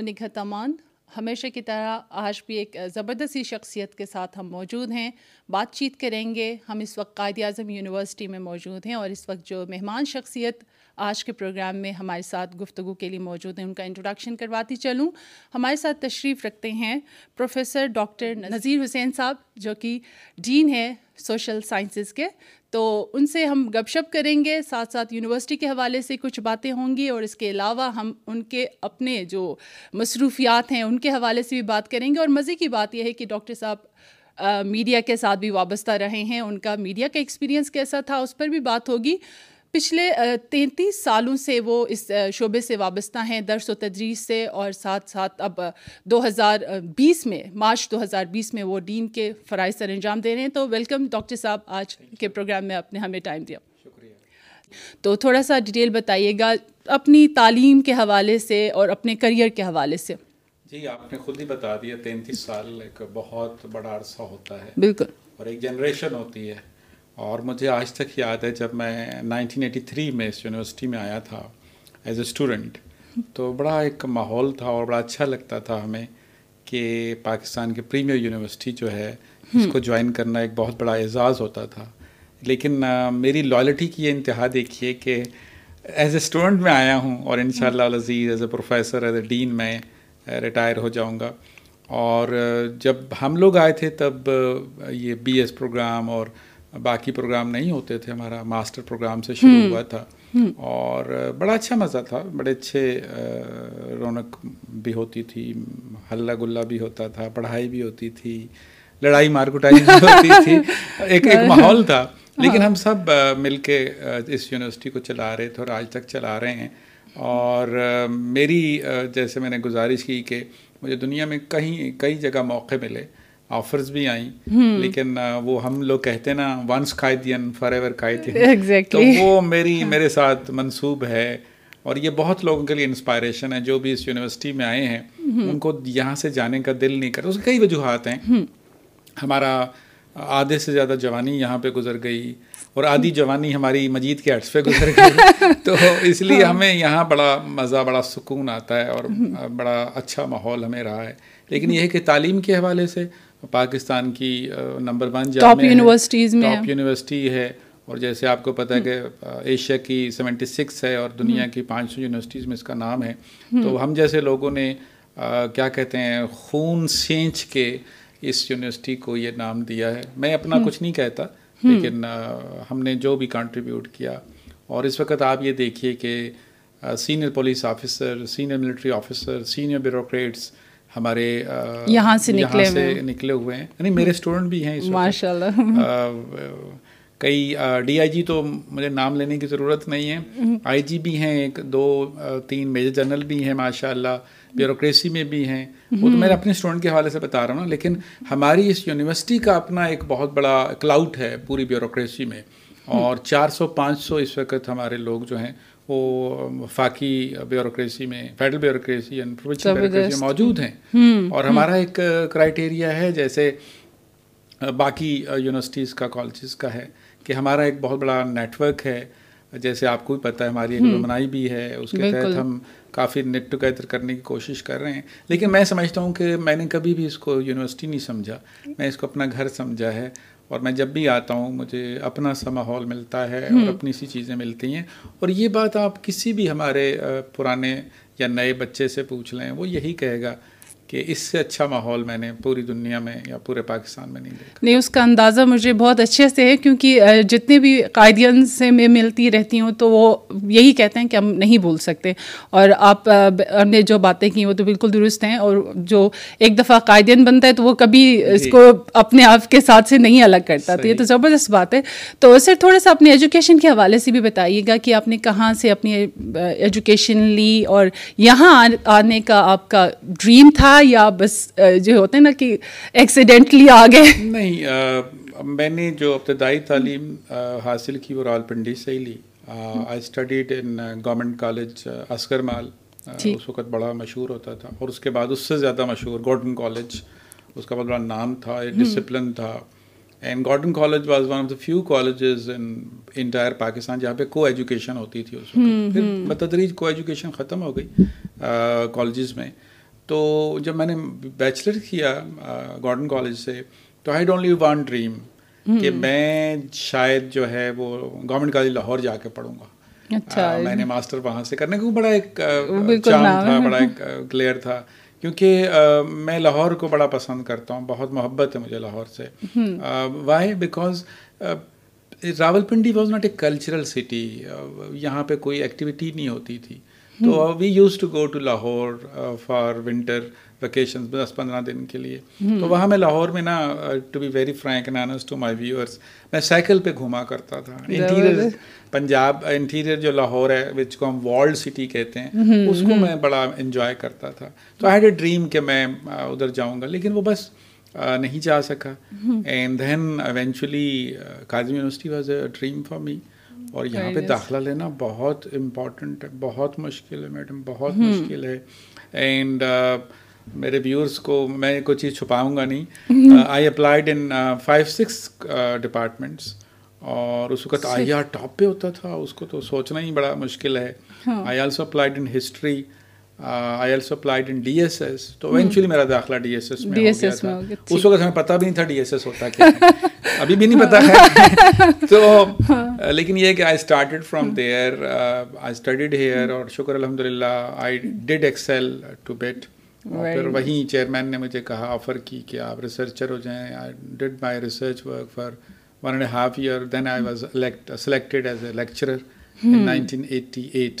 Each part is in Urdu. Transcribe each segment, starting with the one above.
نگہ تمان ہمیشہ کی طرح آج بھی ایک زبردستی شخصیت کے ساتھ ہم موجود ہیں بات چیت کریں گے ہم اس وقت قائد اعظم یونیورسٹی میں موجود ہیں اور اس وقت جو مہمان شخصیت آج کے پروگرام میں ہمارے ساتھ گفتگو کے لیے موجود ہیں ان کا انٹروڈکشن کرواتی چلوں ہمارے ساتھ تشریف رکھتے ہیں پروفیسر ڈاکٹر نذیر حسین صاحب جو کہ ڈین ہے سوشل سائنسز کے تو ان سے ہم گپ شپ کریں گے ساتھ ساتھ یونیورسٹی کے حوالے سے کچھ باتیں ہوں گی اور اس کے علاوہ ہم ان کے اپنے جو مصروفیات ہیں ان کے حوالے سے بھی بات کریں گے اور مزے کی بات یہ ہے کہ ڈاکٹر صاحب میڈیا کے ساتھ بھی وابستہ رہے ہیں ان کا میڈیا کا ایکسپیرینس کیسا تھا اس پر بھی بات ہوگی پچھلے تینتیس سالوں سے وہ اس شعبے سے وابستہ ہیں درس و تدریس سے اور ساتھ ساتھ اب دو ہزار بیس میں مارچ دو ہزار بیس میں وہ ڈین کے فرائض سر انجام دے رہے ہیں تو ویلکم ڈاکٹر صاحب آج کے پروگرام میں آپ نے ہمیں ٹائم دیا شکریہ تو تھوڑا سا ڈیٹیل بتائیے گا اپنی تعلیم کے حوالے سے اور اپنے کریئر کے حوالے سے جی آپ نے خود ہی بتا دیا تینتیس سال ایک بہت بڑا عرصہ ہوتا ہے بالکل اور ایک جنریشن ہوتی ہے اور مجھے آج تک یاد ہے جب میں نائنٹین ایٹی تھری میں اس یونیورسٹی میں آیا تھا ایز اے اسٹوڈنٹ تو بڑا ایک ماحول تھا اور بڑا اچھا لگتا تھا ہمیں کہ پاکستان کے پریمیئر یونیورسٹی جو ہے اس کو جوائن کرنا ایک بہت بڑا اعزاز ہوتا تھا لیکن میری لائلٹی کی یہ انتہا دیکھیے کہ ایز اے اسٹوڈنٹ میں آیا ہوں اور ان شاء اللہ عزیز as a professor as a dean میں ریٹائر ہو جاؤں گا اور جب ہم لوگ آئے تھے تب یہ بی ایس پروگرام اور باقی پروگرام نہیں ہوتے تھے ہمارا ماسٹر پروگرام سے شروع ہوا تھا اور بڑا اچھا مزہ تھا بڑے اچھے رونق بھی ہوتی تھی ہلہ گلا بھی ہوتا تھا پڑھائی بھی ہوتی تھی لڑائی مار کٹائی بھی ہوتی تھی ایک ایک ماحول تھا لیکن ہاں۔ ہم سب مل کے اس یونیورسٹی کو چلا رہے تھے اور آج تک چلا رہے ہیں اور میری جیسے میں نے گزارش کی کہ مجھے دنیا میں کہیں کئی جگہ موقع ملے آفرز بھی آئیں لیکن وہ ہم لوگ کہتے ہیں نا تو وہ میری میرے ساتھ منسوب ہے اور یہ بہت لوگوں کے لیے انسپائریشن ہے جو بھی اس یونیورسٹی میں آئے ہیں ان کو یہاں سے جانے کا دل نہیں کرتا اس کئی وجوہات ہیں ہمارا آدھے سے زیادہ جوانی یہاں پہ گزر گئی اور آدھی جوانی ہماری مجید کے عرص پہ گزر گئی تو اس لیے ہاں۔ ہمیں یہاں بڑا مزہ بڑا سکون آتا ہے اور بڑا اچھا ماحول ہمیں رہا ہے لیکن یہ ہے کہ تعلیم کے حوالے سے پاکستان کی نمبر ون ٹاپ یونیورسٹیز میں ٹاپ یونیورسٹی ہے اور جیسے آپ کو پتا ہے کہ ایشیا کی سیونٹی سکس ہے اور دنیا کی پانچ سو یونیورسٹیز میں اس کا نام ہے تو ہم جیسے لوگوں نے کیا کہتے ہیں خون سینچ کے اس یونیورسٹی کو یہ نام دیا ہے میں اپنا کچھ نہیں کہتا لیکن ہم نے جو بھی کانٹریبیوٹ کیا اور اس وقت آپ یہ دیکھیے کہ senior police officer senior military officer senior bureaucrats ہمارے یہاں سے نکلے نکلے ہوئے ہیں میرے اسٹوڈنٹ بھی ہیں ماشاء اللہ کئی ڈی آئی جی تو مجھے نام لینے کی ضرورت نہیں ہے آئی جی بھی ہیں ایک دو تین میجر جنرل بھی ہیں ماشاء اللہ بیوروکریسی میں بھی ہیں وہ تو میں اپنے اسٹوڈنٹ کے حوالے سے بتا رہا ہوں لیکن ہماری اس یونیورسٹی کا اپنا ایک بہت بڑا کلاؤڈ ہے پوری بیوروکریسی میں اور چار سو پانچ سو اس وقت ہمارے لوگ جو ہیں وہ فاقی بیوروکریسی میں فیڈرل بیوروکریسی اینڈ یعنی پروونشل بیوروکریسی موجود ہیں اور ہمارا ایک کرائٹیریا ہے جیسے باقی یونیورسٹیز کا کالجز کا ہے کہ ہمارا ایک بہت بڑا نیٹ ورک ہے جیسے آپ کو بھی پتہ ہے ہماری ایک نمنائی بھی ہے اس کے تحت ہم کافی نیٹ ٹوگیدر کرنے کی کوشش کر رہے ہیں لیکن میں سمجھتا ہوں کہ میں نے کبھی بھی اس کو یونیورسٹی نہیں سمجھا میں اس کو اپنا گھر سمجھا ہے اور میں جب بھی آتا ہوں مجھے اپنا سا ماحول ملتا ہے اور اپنی سی چیزیں ملتی ہیں اور یہ بات آپ کسی بھی ہمارے پرانے یا نئے بچے سے پوچھ لیں وہ یہی کہے گا کہ اس سے اچھا ماحول میں نے پوری دنیا میں یا پورے پاکستان میں نہیں دیکھا نہیں اس کا اندازہ مجھے بہت اچھے سے ہے کیونکہ جتنے بھی قائدین سے میں ملتی رہتی ہوں تو وہ یہی کہتے ہیں کہ ہم نہیں بول سکتے اور آپ نے جو باتیں کی وہ تو بالکل درست ہیں اور جو ایک دفعہ قائدین بنتا ہے تو وہ کبھی جی۔ اس کو اپنے آپ کے ساتھ سے نہیں الگ کرتا تو یہ تو زبردست بات ہے تو سر تھوڑا سا اپنے ایجوکیشن کے حوالے سے بھی بتائیے گا کہ آپ نے کہاں سے اپنی ایجوکیشن لی اور یہاں آنے کا آپ کا ڈریم تھا یا بس جو ہوتے ہیں نا کہ ایکسیڈنٹلی آ گئے نہیں میں نے جو ابتدائی تعلیم حاصل کی وہ رال پنڈی سے ہی لی I studied in government college Asghar Mall اس وقت بڑا مشہور ہوتا تھا اور اس کے بعد اس سے زیادہ مشہور گورڈن کالج اس کا بہت بڑا نام تھا ڈسپلن تھا and college was one of the few colleges in entire Pakistan جہاں پہ کو ایجوکیشن ہوتی تھی اس پھر بتدریج کو ایجوکیشن ختم ہو گئی کالجز میں تو جب میں نے بیچلر کیا گارڈن کالج سے تو I don't leave one dream کہ میں شاید جو ہے وہ گورنمنٹ کالج لاہور جا کے پڑھوں گا اچھا. میں نے ماسٹر وہاں سے کرنے کو بڑا ایک چانس تھا بڑا ایک کلیئر تھا کیونکہ میں لاہور کو بڑا پسند کرتا ہوں بہت محبت ہے مجھے لاہور سے why because Rawalpindi was not a cultural city یہاں پہ کوئی ایکٹیویٹی نہیں ہوتی تھی تو we use to go to Lahore for winter vacation دس پندرہ دن کے لیے hmm. تو وہاں میں لاہور میں نا to be very frank to my viewers میں سائیکل پہ گھوما کرتا تھا انٹیریئر پنجاب انٹیریئر جو لاہور ہے وچ کو ہم والڈ سٹی کہتے ہیں hmm, hmm, اس کو میں بڑا انجوائے کرتا تھا تو آئی ہیڈ اے ڈریم کہ میں uh, ادھر جاؤں گا لیکن وہ بس uh, نہیں جا سکا and then eventually Kazim university was a dream for me اور یہاں پہ داخلہ لینا بہت امپورٹنٹ ہے بہت مشکل ہے میڈم بہت مشکل ہے اینڈ uh, میرے ویورس کو میں کوئی چیز چھپاؤں گا نہیں I applied in five six departments اور اس وقت آئی آر ٹاپ پہ ہوتا تھا اس کو تو سوچنا ہی بڑا مشکل ہے I also applied in history I also applied in D S S تو ایونچولی hmm. میرا داخلہ D S S D S S میں اس وقت ہمیں پتہ بھی نہیں تھا ڈی ایس ایس ہوتا کیا ابھی بھی نہیں پتا ہے تو ہاں. لیکن یہ کہ I started from there I studied here اور شکر الحمد للہ I did excel to beat پھر وہیں چیئرمین نے مجھے کہا آفر کی کہ آپ ریسرچر ہو جائیں I did my research work for one and half year then I was selected as a lecturer in nineteen eighty eight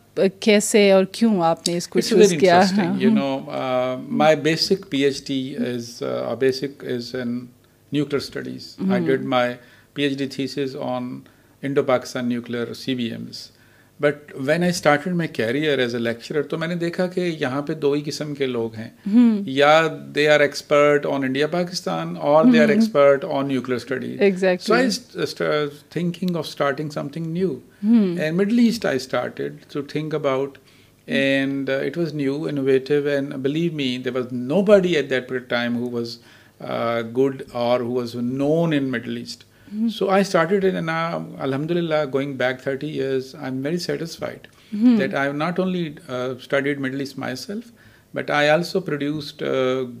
کیسے اور کیوں آپ نے اس کو چوز کیا you know my basic P H D is basic is in nuclear studies I did my P H D thesis on Indo Pakistan nuclear C B Ms but when I start my career as a lecturer تو میں نے دیکھا کہ یہاں پہ دو ہی قسم کے لوگ ہیں یا they are expert on India Pakistan اور they are expert on nuclear thinking of starting something new and middle east I started to think about and it was new innovative and believe me they was nobody at that time who was good اور who was known in middle east so I started in الحمد للہ going back thirty I I am very satisfied that not only studied middle myself but I also produced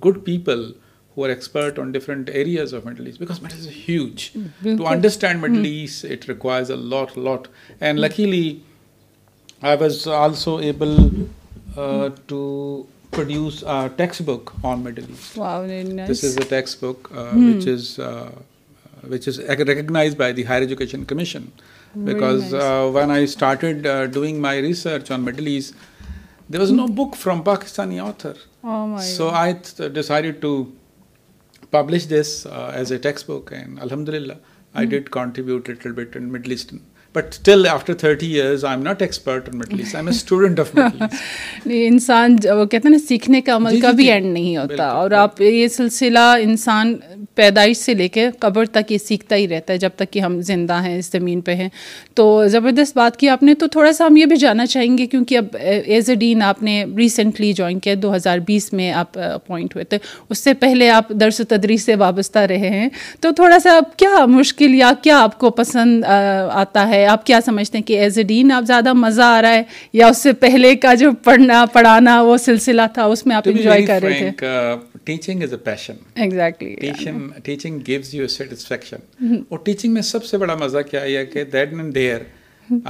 good people which is which is recognized by the higher education there was no book from Pakistani author so I did to publish this as a text book and الحمد للہ I did contribute middle but still after thirty years I am am not expert a student of نہیں انسان وہ کہتے ہیں نا سیکھنے کا عمل کا بھی اینڈ نہیں ہوتا اور آپ یہ سلسلہ انسان پیدائش سے لے کے قبر تک یہ سیکھتا ہی رہتا ہے جب تک کہ ہم زندہ ہیں اس زمین پہ ہیں تو زبردست بات کی آپ نے تو تھوڑا سا ہم یہ بھی جانا چاہیں گے کیونکہ اب ایز اے ڈین آپ نے ریسنٹلی جوائن کیا دو ہزار بیس میں آپ اپوائنٹ ہوئے تھے اس سے پہلے آپ درس و تدریس سے وابستہ رہے ہیں تو تھوڑا سا کیا مشکل یا کیا آپ کو پسند آتا ہے ہے آپ کیا سمجھتے ہیں کہ ایز اے ڈین آپ زیادہ مزہ آ رہا ہے یا اس سے پہلے کا جو پڑھنا پڑھانا وہ سلسلہ تھا اس میں آپ انجوائے کر رہے تھے teaching is a passion exactly teaching gives you satisfaction اور ٹیچنگ میں سب سے بڑا مزہ کیا ہے کہ دیٹ مین دیئر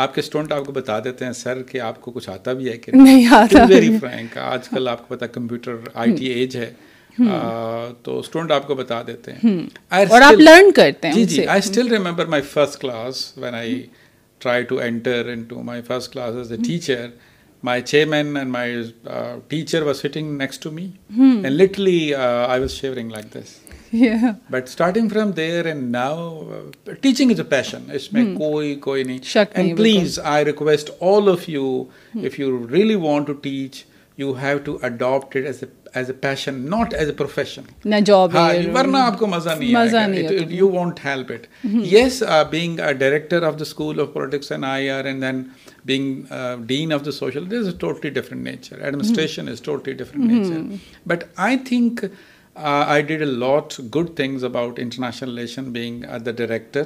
آپ کے اسٹوڈنٹ آپ کو بتا دیتے ہیں سر کہ آپ کو کچھ آتا بھی ہے کہ نہیں آتا ویری فرینک آج کل آپ کو پتا computer I T age mm-hmm. ہے تو اسٹوڈنٹ آپ کو بتا دیتے ہیں اور آپ لرن کرتے ہیں جی جی I still remember my first class when I try to enter in to my first class as a teacher my chairman and my teacher was sitting next to me and literally I was shivering like this but starting from there and now teaching is a passion اس میں کوئی کوئی نہیں please I request all of you if you really want to teach you have to adapt as a as a passion not as a profession نہ جاب ورنہ آپ کو مزہ نہیں مزہ نہیں you want help it yes being a director of the school of politics and I R and then being dean of the social this is totally different nature administration is totally different nature but I think I did a lot good things about international relation being the director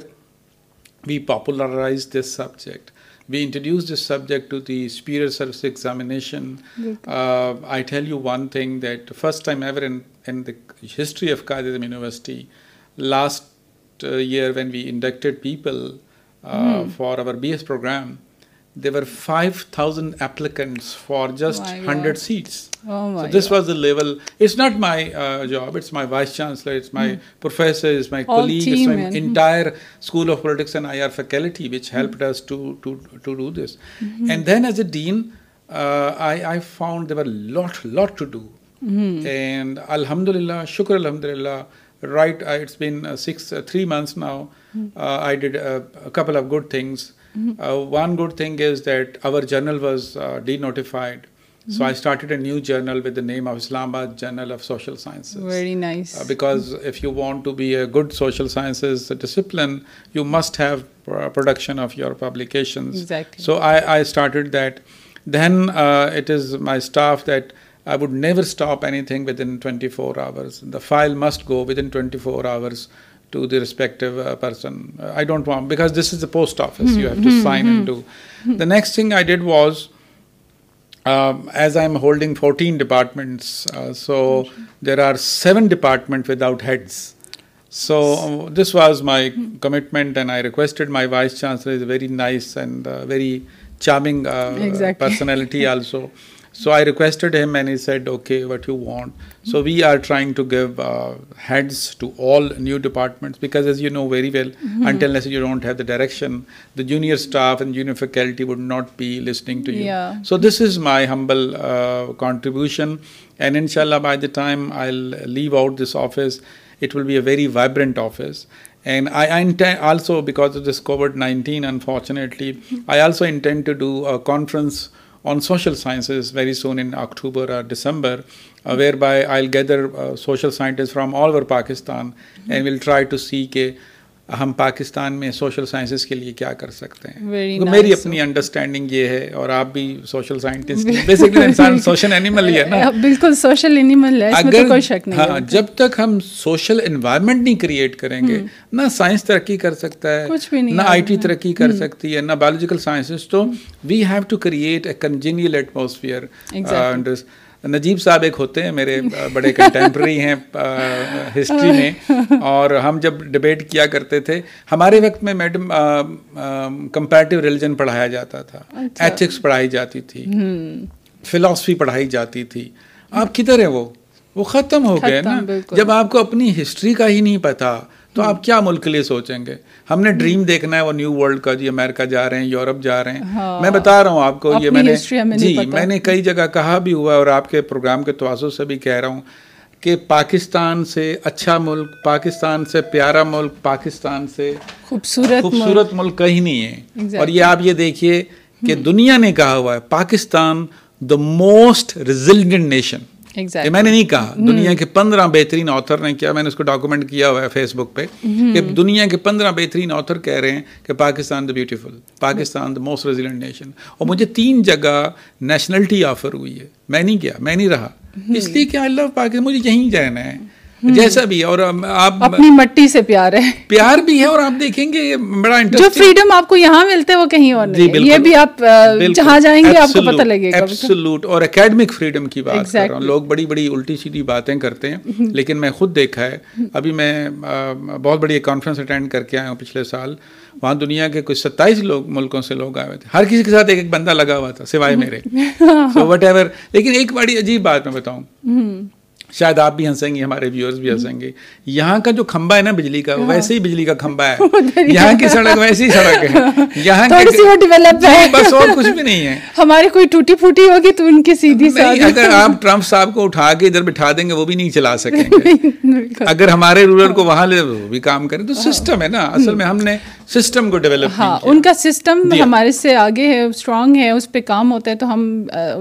we popularize this subject We introduced this subject to the Superior Service Examination. Okay. Uh, I tell you one thing, that first time ever in the history of Qaidism University, last uh, year when we inducted people uh, hmm. for our BS program, شکر الحمد للہ things Uh, one good thing is that our journal was uh, denotified. So I started a new journal with the name of Islamabad Journal of Social Sciences. Very nice. Uh, because if you want to be a good social sciences discipline, you must have production of your publications. Exactly. So I started that. Then it is my staff that I would never stop anything within 24 hours. The file must go within 24 hours post office next was as I am holding fourteen department so دیوین department out heads so this was my commitment my vice chancellor is very nice and very چار پرلٹی also So I requested him and he said, okay, what you want. So we are trying to give uh, heads to all new departments because, as you know very well, mm-hmm. until unless you don't have the direction, the junior staff and junior faculty would not be listening to you. Yeah. So this is my humble uh, contribution, and inshallah by the time I'll leave out this office, it will be a very vibrant office. And I intend also, because of this COVID-19, unfortunately, mm-hmm. I also intend to do a conference on social sciences very soon in October or December, uh, whereby I'll gather uh, social scientists from all over Pakistan, and we'll try to see ہم پاکستان میں سوشل سائنسز کے لیے کیا کر سکتے ہیں مطلب nice میری اپنی انڈرسٹینڈنگ یہ ہے اور آپ بھی سوشل سائنٹسٹ بیسکلی انسان سوشل اینیمل ہی ہے نا بالکل سوشل اینیمل ہے اگر کوئی شک نہیں ہاں جب تک ہم سوشل انوائرمنٹ نہیں کریٹ کریں گے نہ سائنس ترقی کر سکتا ہے کچھ بھی نہیں نہ آئی ٹی ترقی کر سکتی ہے نہ بایولوجیکل سائنسز تو we have to create a congenial atmosphere Najeeb sahib ایک ہوتے ہیں میرے بڑے کنٹمپرری ہیں ہسٹری میں اور ہم جب ڈبیٹ کیا کرتے تھے ہمارے وقت میں میڈم کمپیریٹیو ریلیجن پڑھایا جاتا تھا ایتھکس اچھا۔ پڑھائی جاتی تھی فلاسفی پڑھائی جاتی تھی آپ کدھر ہیں وہ وہ ختم ہو گئے نا جب آپ کو اپنی ہسٹری کا ہی نہیں پتہ تو آپ کیا ملک لیے سوچیں گے ہم نے ڈریم دیکھنا ہے وہ نیو ورلڈ کا جی امریکہ جا رہے ہیں یورپ جا رہے ہیں ہاں۔ میں بتا رہا ہوں آپ کو یہ میں نے جی میں نے کئی جگہ کہا بھی ہوا اور آپ کے پروگرام کے تواصل سے بھی کہہ رہا ہوں کہ پاکستان سے اچھا ملک پاکستان سے پیارا ملک پاکستان سے خوبصورت خوبصورت ملک کہیں نہیں ہے اور یہ آپ یہ دیکھیے کہ دنیا نے کہا ہوا ہے Pakistan the most resilient nation exactly. میں نے نہیں کہا hmm. دنیا کے پندرہ بہترین آتھر نے کیا میں نے اس کو ڈاکومنٹ کیا ہوا ہے فیس بک پہ hmm. کہ دنیا کے پندرہ بہترین آتھر کہہ رہے ہیں کہ Pakistan the beautiful Pakistan the most resilient nation اور مجھے تین جگہ نیشنلٹی آفر ہوئی ہے میں نہیں کیا میں نہیں رہا hmm. اس لیے لو اللہ مجھے یہیں جانا ہے جیسا بھی اور آپ اپنی مٹی سے پیار ہے پیار بھی ہے اور آپ دیکھیں گے بڑا انٹرسٹنگ جو فریڈم آپ کو یہاں ملتے وہ کہیں اور نہیں جی، یہ بھی آپ جہاں جائیں گے آپ کو پتہ لگے گا ایبسلوٹ اور اکیڈمک فریڈم کی بات کر رہا ہوں لوگ بڑی بڑی الٹی سیدھی باتیں کرتے ہیں لیکن میں خود دیکھا ہے ابھی میں بہت بڑی ایک کانفرنس اٹینڈ کر کے آیا ہوں پچھلے سال وہاں دنیا کے کچھ ستائیس لوگ ملکوں سے لوگ آئے ہوئے تھے ہر کسی کے ساتھ ایک ایک بندہ لگا ہوا تھا سوائے میرے وٹ ایور لیکن ایک بڑی عجیب بات میں بتاؤں شاید آپ بھی ہنسیں گے ہمارے ویورز بھی ہنسیں گے یہاں کا جو کھمبا ہے نا بجلی کا ہاں۔ ویسے ہی بجلی کا کھمبا ہے یہاں کی سڑک ویسی سڑک ہے یہاں بس اور کچھ بھی نہیں ہے ہماری کوئی ٹوٹی پھوٹی ہوگی تو ان کی سیدھی سی اگر آپ ٹرمپ صاحب کو اٹھا کے ادھر بٹھا دیں گے وہ بھی نہیں چلا سکیں گے اگر ہمارے رورل کو ہاں۔ وہاں لے وہ بھی کام کریں تو سسٹم ہے نا ہاں۔ اصل میں ہم نے سسٹم کو ڈیولپ ہاں ان کا سسٹم جی۔ ہمارے سے آگے ہے اسٹرانگ ہے اس پہ کام ہوتا ہے تو ہم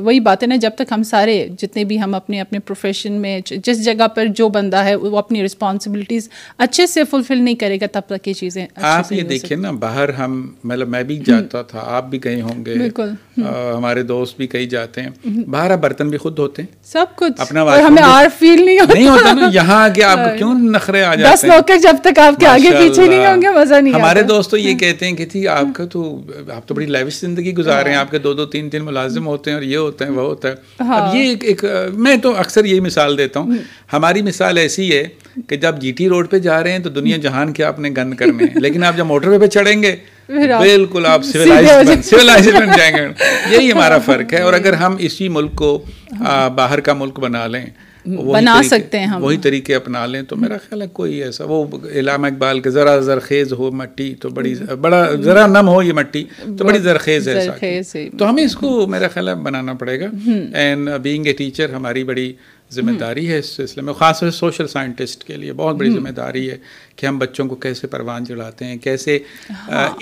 وہی باتیں نا جب تک ہم سارے جتنے بھی ہم اپنے اپنے پروفیشن میں جس جگہ پر جو بندہ ہے وہ اپنی رسپانسبلٹیز اچھے سے فلفل نہیں کرے گا تب تک یہ چیزیں آپ یہ دیکھیں نا باہر ہم مطلب میں بھی جاتا تھا آپ بھی گئے ہوں گے بالکل ہمارے دوست بھی کہیں جاتے ہیں باہر آپ برتن بھی خود ہوتے ہیں سب کچھ اپنا ہمیں فیل نہیں ہوتا یہاں آگے آپ کیوں نخرے آ جاتے ہیں جب تک آپ کے آگے پیچھے نہیں ہوں گے مزہ نہیں ہمارے دوست تو یہ کہتے ہیں کہ آپ آپ کا تو تو بڑی زندگی گزار رہے ہیں ہاں۔ آپ کے دو دو تین تین ملازم ہوتے ہیں اور یہ ہوتے ہیں وہ ہوتا ہے ہاں۔ اب یہ ایک میں تو اکثر یہی مثال دے دیتا ہوں ہماری مثال ایسی ہے کہ جب جی ٹی روڈ پہ جا رہے ہیں تو دنیا جہان کے آپ نے گند کرنے ہیں لیکن آپ جب موٹر وے پہ چڑھیں گے بالکل آپ سویلائز بن جائیں گے یہی ہمارا فرق ہے اور اگر ہم اسی ملک کو باہر کا ملک بنا لیں بنا سکتے ہیں وہی طریقے اپنا لیں تو میرا خیال ہے کوئی ایسا وہ علامہ اقبال کے ذرا زرخیز ہو مٹی تو بڑی بڑا ذرا نم ہو یہ مٹی تو بڑی زرخیز ہے تو ہمیں اس کو میرا خیال ہے بنانا پڑے گا اینڈ بینگ اے ٹیچر ہماری بڑی ذمہ داری ہے اس سلسلے میں خاص طور سوشل سائنٹسٹ کے لیے بہت بڑی ذمہ داری ہے کہ ہم بچوں کو کیسے پروان جڑاتے ہیں کیسے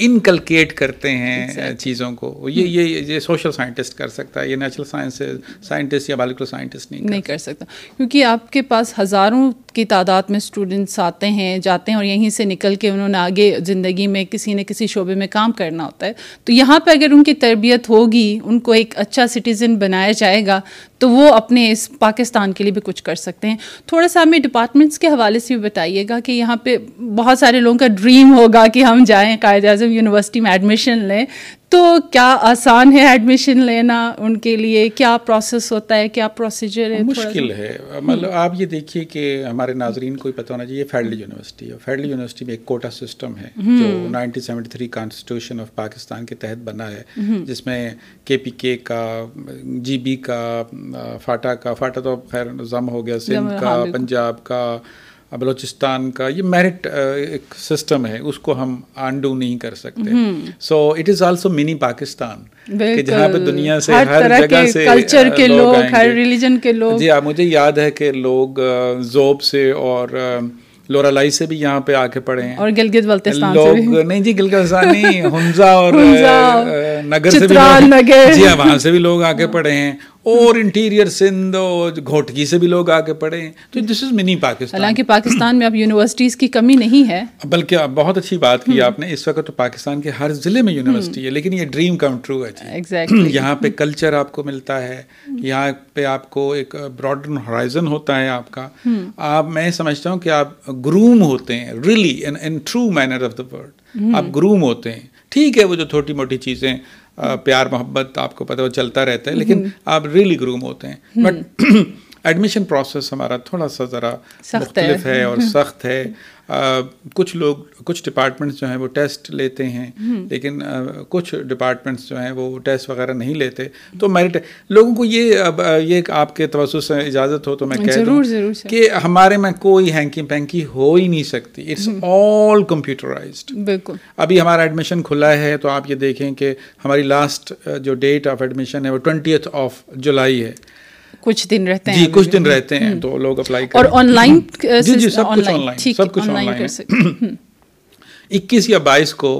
انکلکیٹ ہاں۔ کرتے ہیں چیزوں کو یہ یہ یہ سوشل سائنٹسٹ کر سکتا ہے یہ نیچرل سائنس سائنٹسٹ یا بالکل سائنٹسٹ نہیں کر سکتا کیونکہ آپ کے پاس ہزاروں کی تعداد میں اسٹوڈنٹس آتے ہیں جاتے ہیں اور یہیں سے نکل کے انہوں نے آگے زندگی میں کسی نہ کسی شعبے میں کام کرنا ہوتا ہے تو یہاں پہ اگر ان کی تربیت ہوگی ان کو ایک اچھا سٹیزن بنایا جائے گا تو وہ اپنے اس پاکستان کے لیے بھی کچھ کر سکتے ہیں تھوڑا سا ہمیں ڈپارٹمنٹس کے حوالے سے بھی بتائیے گا کہ یہاں پہ بہت سارے لوگوں کا ڈریم ہوگا کہ ہم جائیں قائد اعظم یونیورسٹی میں ایڈمیشن لیں تو کیا آسان ہے ایڈمیشن لینا ان کے لیے کیا پروسیس ہوتا ہے ہے ہے کیا پروسیجر مشکل مطلب آپ یہ دیکھیے کہ ہمارے ناظرین کو پتہ ہونا چاہیے فیڈل یونیورسٹی ہے فیڈل یونیورسٹی میں ایک کوٹا سسٹم ہے جو nineteen seventy three constitution of Pakistan کے تحت بنا ہے جس میں کے پی کے کا جی بی کا فاٹا کا فاٹا تو خیر ہو گیا سندھ کا ہاں، پنجاب کا بلوچستان کا یہ میرٹ ایک سسٹم ہے اس کو ہم آنڈو نہیں کر سکتے so it is also mini Pakistan جہاں پہ دنیا سے ہر جگہ سے کلچر کے لوگ ہر ریلیجن کے لوگ جی ہاں مجھے یاد ہے کہ لوگ زوب سے اور لورالائی سے بھی یہاں پہ آ کے پڑھے ہیں اور گلگت بلتستان سے بھی نہیں جی گلگت بلتستان نہیں ہنزا اور نگر سے بھی جی ہاں، وہاں سے بھی لوگ آ کے پڑھے ہیں اور انٹیریئر سندھ اور گھوٹگی سے بھی لوگ آ کے پڑھے تو دس از منی پاکستان حالانکہ پاکستان میں اب یونیورسٹیز کی کمی نہیں ہے بلکہ بہت اچھی بات کی آپ نے اس وقت تو پاکستان کے ہر ضلع میں یونیورسٹی ہے لیکن یہ ڈریم کم ٹرو ہے جی۔ یہاں پہ کلچر آپ کو ملتا ہے یہاں پہ آپ کو ایک براڈن ہورائزن ہوتا ہے آپ کا آپ میں سمجھتا ہوں کہ آپ گروم ہوتے ہیں in true manner of the world آپ گروم ہوتے ہیں ٹھیک ہے وہ جو چھوٹی موٹی چیزیں پیار محبت آپ کو پتہ وہ چلتا رہتا ہے لیکن آپ ریئلی گروم ہوتے ہیں بٹ ایڈمیشن پروسیس ہمارا تھوڑا سا ذرا مختلف ہے اور سخت ہے کچھ لوگ کچھ ڈپارٹمنٹس جو ہیں وہ ٹیسٹ لیتے ہیں لیکن کچھ ڈپارٹمنٹس جو ہیں وہ ٹیسٹ وغیرہ نہیں لیتے تو میرٹ لوگوں کو یہ یہ آپ کے توسط سے اجازت ہو تو میں کہہ دوں کہ ہمارے میں کوئی ہینکی پینکی ہو ہی نہیں سکتی اٹس آل کمپیوٹرائزڈ بالکل ابھی ہمارا ایڈمیشن کھلا ہے تو آپ یہ دیکھیں کہ ہماری لاسٹ جو ڈیٹ آف ایڈمیشن ہے وہ ٹونٹی ایتھ آف جولائی ہے کچھ دن رہتے ہیں جی کچھ دن رہتے ہیں تو لوگ اپلائی اور آن لائن جی جی سب کچھ آن لائن سب کچھ آن لائن اکیس یا بائیس کو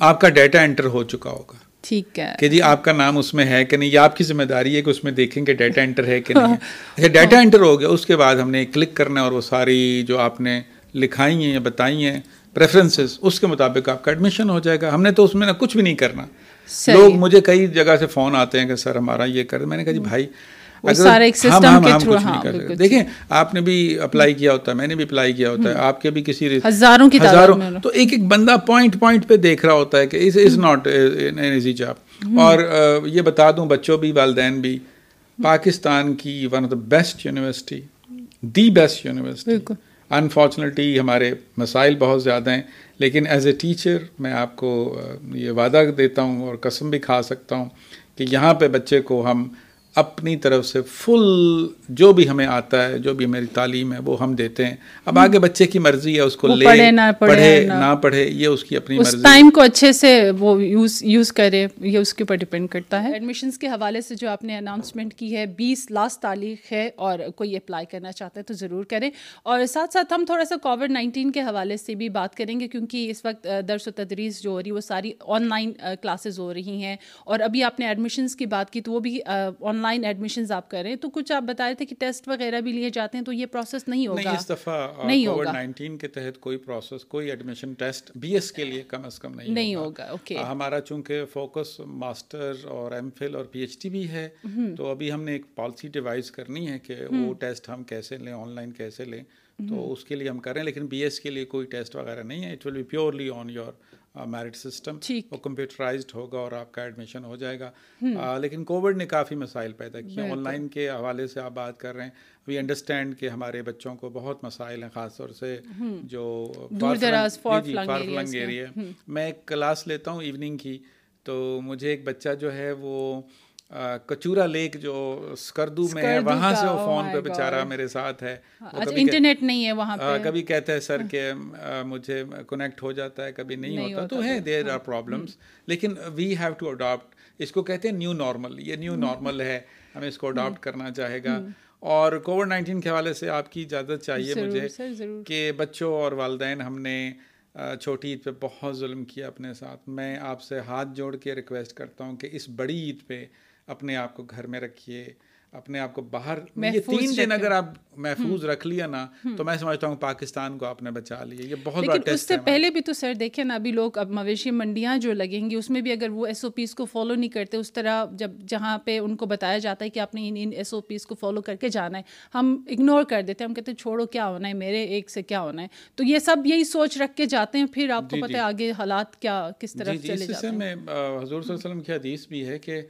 آپ کا ڈیٹا انٹر ہو چکا ہوگا ٹھیک ہے کہ جی آپ کا نام اس میں ہے کہ نہیں یا آپ کی ذمہ داری ہے کہ اس میں دیکھیں کہ ڈیٹا انٹر ہے کہ نہیں اچھا ڈیٹا انٹر ہو گیا اس کے بعد ہم نے کلک کرنا اور وہ ساری جو آپ نے لکھائی ہیں یا بتائی ہیں پریفرنسز اس کے مطابق آپ کا ایڈمیشن ہو جائے گا ہم نے تو اس میں نہ کچھ بھی نہیں کرنا لوگ مجھے کئی جگہ سے فون آتے ہیں کہ سر ہمارا یہ کر میں نے کہا جی بھائی ہاں، دیکھیں آپ نے بھی اپلائی کیا ہوتا ہے میں نے بھی اپلائی کیا ہوتا ہے آپ کے بھی بھی کسی ہزاروں کی تو ایک ایک بندہ پوائنٹ پوائنٹ پہ دیکھ رہا ہوتا ہے کہ اور یہ بتا دوں بچوں والدین بھی پاکستان کی one of the best university the best university unfortunately ہمارے مسائل بہت زیادہ ہیں لیکن ایز اے ٹیچر میں آپ کو یہ وعدہ دیتا ہوں اور قسم بھی کھا سکتا ہوں کہ یہاں پہ بچے کو ہم اپنی طرف سے فل جو بھی ہمیں آتا ہے جو بھی میری تعلیم ہے وہ ہم دیتے ہیں اب آگے بچے کی مرضی ہے اس کو لے پڑھے نہ پڑھے نہ پڑھے یہ اس کی اپنی مرضی ٹائم کو اچھے سے وہ یوز یوز کرے یہ اس کے اوپر ڈپینڈ کرتا ہے ایڈمیشنس کے حوالے سے جو آپ نے اناؤنسمنٹ کی ہے بیس لاسٹ تاریخ ہے اور کوئی اپلائی کرنا چاہتا ہے تو ضرور کریں اور ساتھ ساتھ ہم تھوڑا سا کووڈ نائنٹین کے حوالے سے بھی بات کریں گے کیونکہ اس وقت درس و تدریس جو ہو رہی ہے وہ ساری آن لائن کلاسز ہو رہی ہیں اور ابھی آپ نے ایڈمیشنس کی بات کی تو وہ بھی آن لائن ایڈمیشنز آپ کر رہے ہیں تو کچھ آپ بتا رہے تھے کہ ٹیسٹ وغیرہ بھی لیے جاتے ہیں تو یہ پروسیس نہیں ہوگا نہیں اس دفعہ نہیں ہوگا نائنٹین کے تحت کوئی پروسیس کوئی ایڈمیشن ٹیسٹ بی ایس کے لیے کم از کم نہیں ہوگا اوکے ہمارا چونکہ فوکس ماسٹر اور ایم فل اور پی ایچ ڈی بھی ہے تو ابھی ہم نے ایک پالیسی ڈیوائز کرنی ہے کہ وہ ٹیسٹ ہم کیسے لیں آن لائن کیسے لیں تو اس کے لیے ہم کر رہے ہیں لیکن بی ایس کے لیے کوئی ٹیسٹ وغیرہ نہیں ہے it will be purely on your merit system وہ کمپیوٹرائزڈ ہوگا اور آپ کا ایڈمیشن ہو جائے گا لیکن کووڈ نے کافی مسائل پیدا کیے آن لائن کے حوالے سے آپ بات کر رہے ہیں وی انڈرسٹینڈ کہ ہمارے بچوں کو بہت مسائل ہیں خاص طور سے جو جی، جی، میں ایک کلاس لیتا ہوں ایوننگ کی تو مجھے ایک بچہ جو ہے وہ کچورا لیک جو سکردو میں ہے وہاں سے وہ oh فون پہ بیچارہ میرے ساتھ ہے ہاں، انٹرنیٹ نہیں ہے وہاں پہ کبھی کہتا ہے سر ہاں۔ کہ مجھے کنیکٹ ہو جاتا ہے کبھی نہیں ہوتا تو ہے دیر آر پرابلمس لیکن وی ہیو ٹو اڈاپٹ اس کو کہتے ہیں نیو نارمل یہ نیو نارمل ہے ہمیں اس کو اڈاپٹ کرنا چاہے گا اور کووڈ نائنٹین کے حوالے سے آپ کی اجازت چاہیے مجھے کہ بچوں اور والدین ہم نے چھوٹی عید پہ بہت ظلم کیا اپنے ساتھ میں آپ سے ہاتھ جوڑ کے ریکویسٹ کرتا ہوں کہ اس بڑی عید پہ اپنے آپ کو گھر میں رکھیے اپنے آپ کو باہر یہ تین دن اگر آپ محفوظ رکھ لیا نا تو میں سمجھتا ہوں پاکستان کو آپ نے بچا لیا یہ بہت لیکن اس سے پہلے بھی تو سر دیکھیں نا ابھی لوگ اب مویشی منڈیاں جو لگیں گی اس میں بھی اگر وہ ایس او پیز کو فالو نہیں کرتے اس طرح جب جہاں پہ ان کو بتایا جاتا ہے کہ آپ نے ان ان ایس او پیز کو فالو کر کے جانا ہے ہم اگنور کر دیتے ہیں ہم کہتے ہیں چھوڑو کیا ہونا ہے میرے ایک سے کیا ہونا ہے تو یہ سب یہی سوچ رکھ کے جاتے ہیں پھر آپ کو جی، جی۔ پتہ ہے آگے حالات کیا کس جی، طرح چلے جاتے ہیں حضور صلی اللہ علیہ وسلم کی حدیث بھی ہے کہ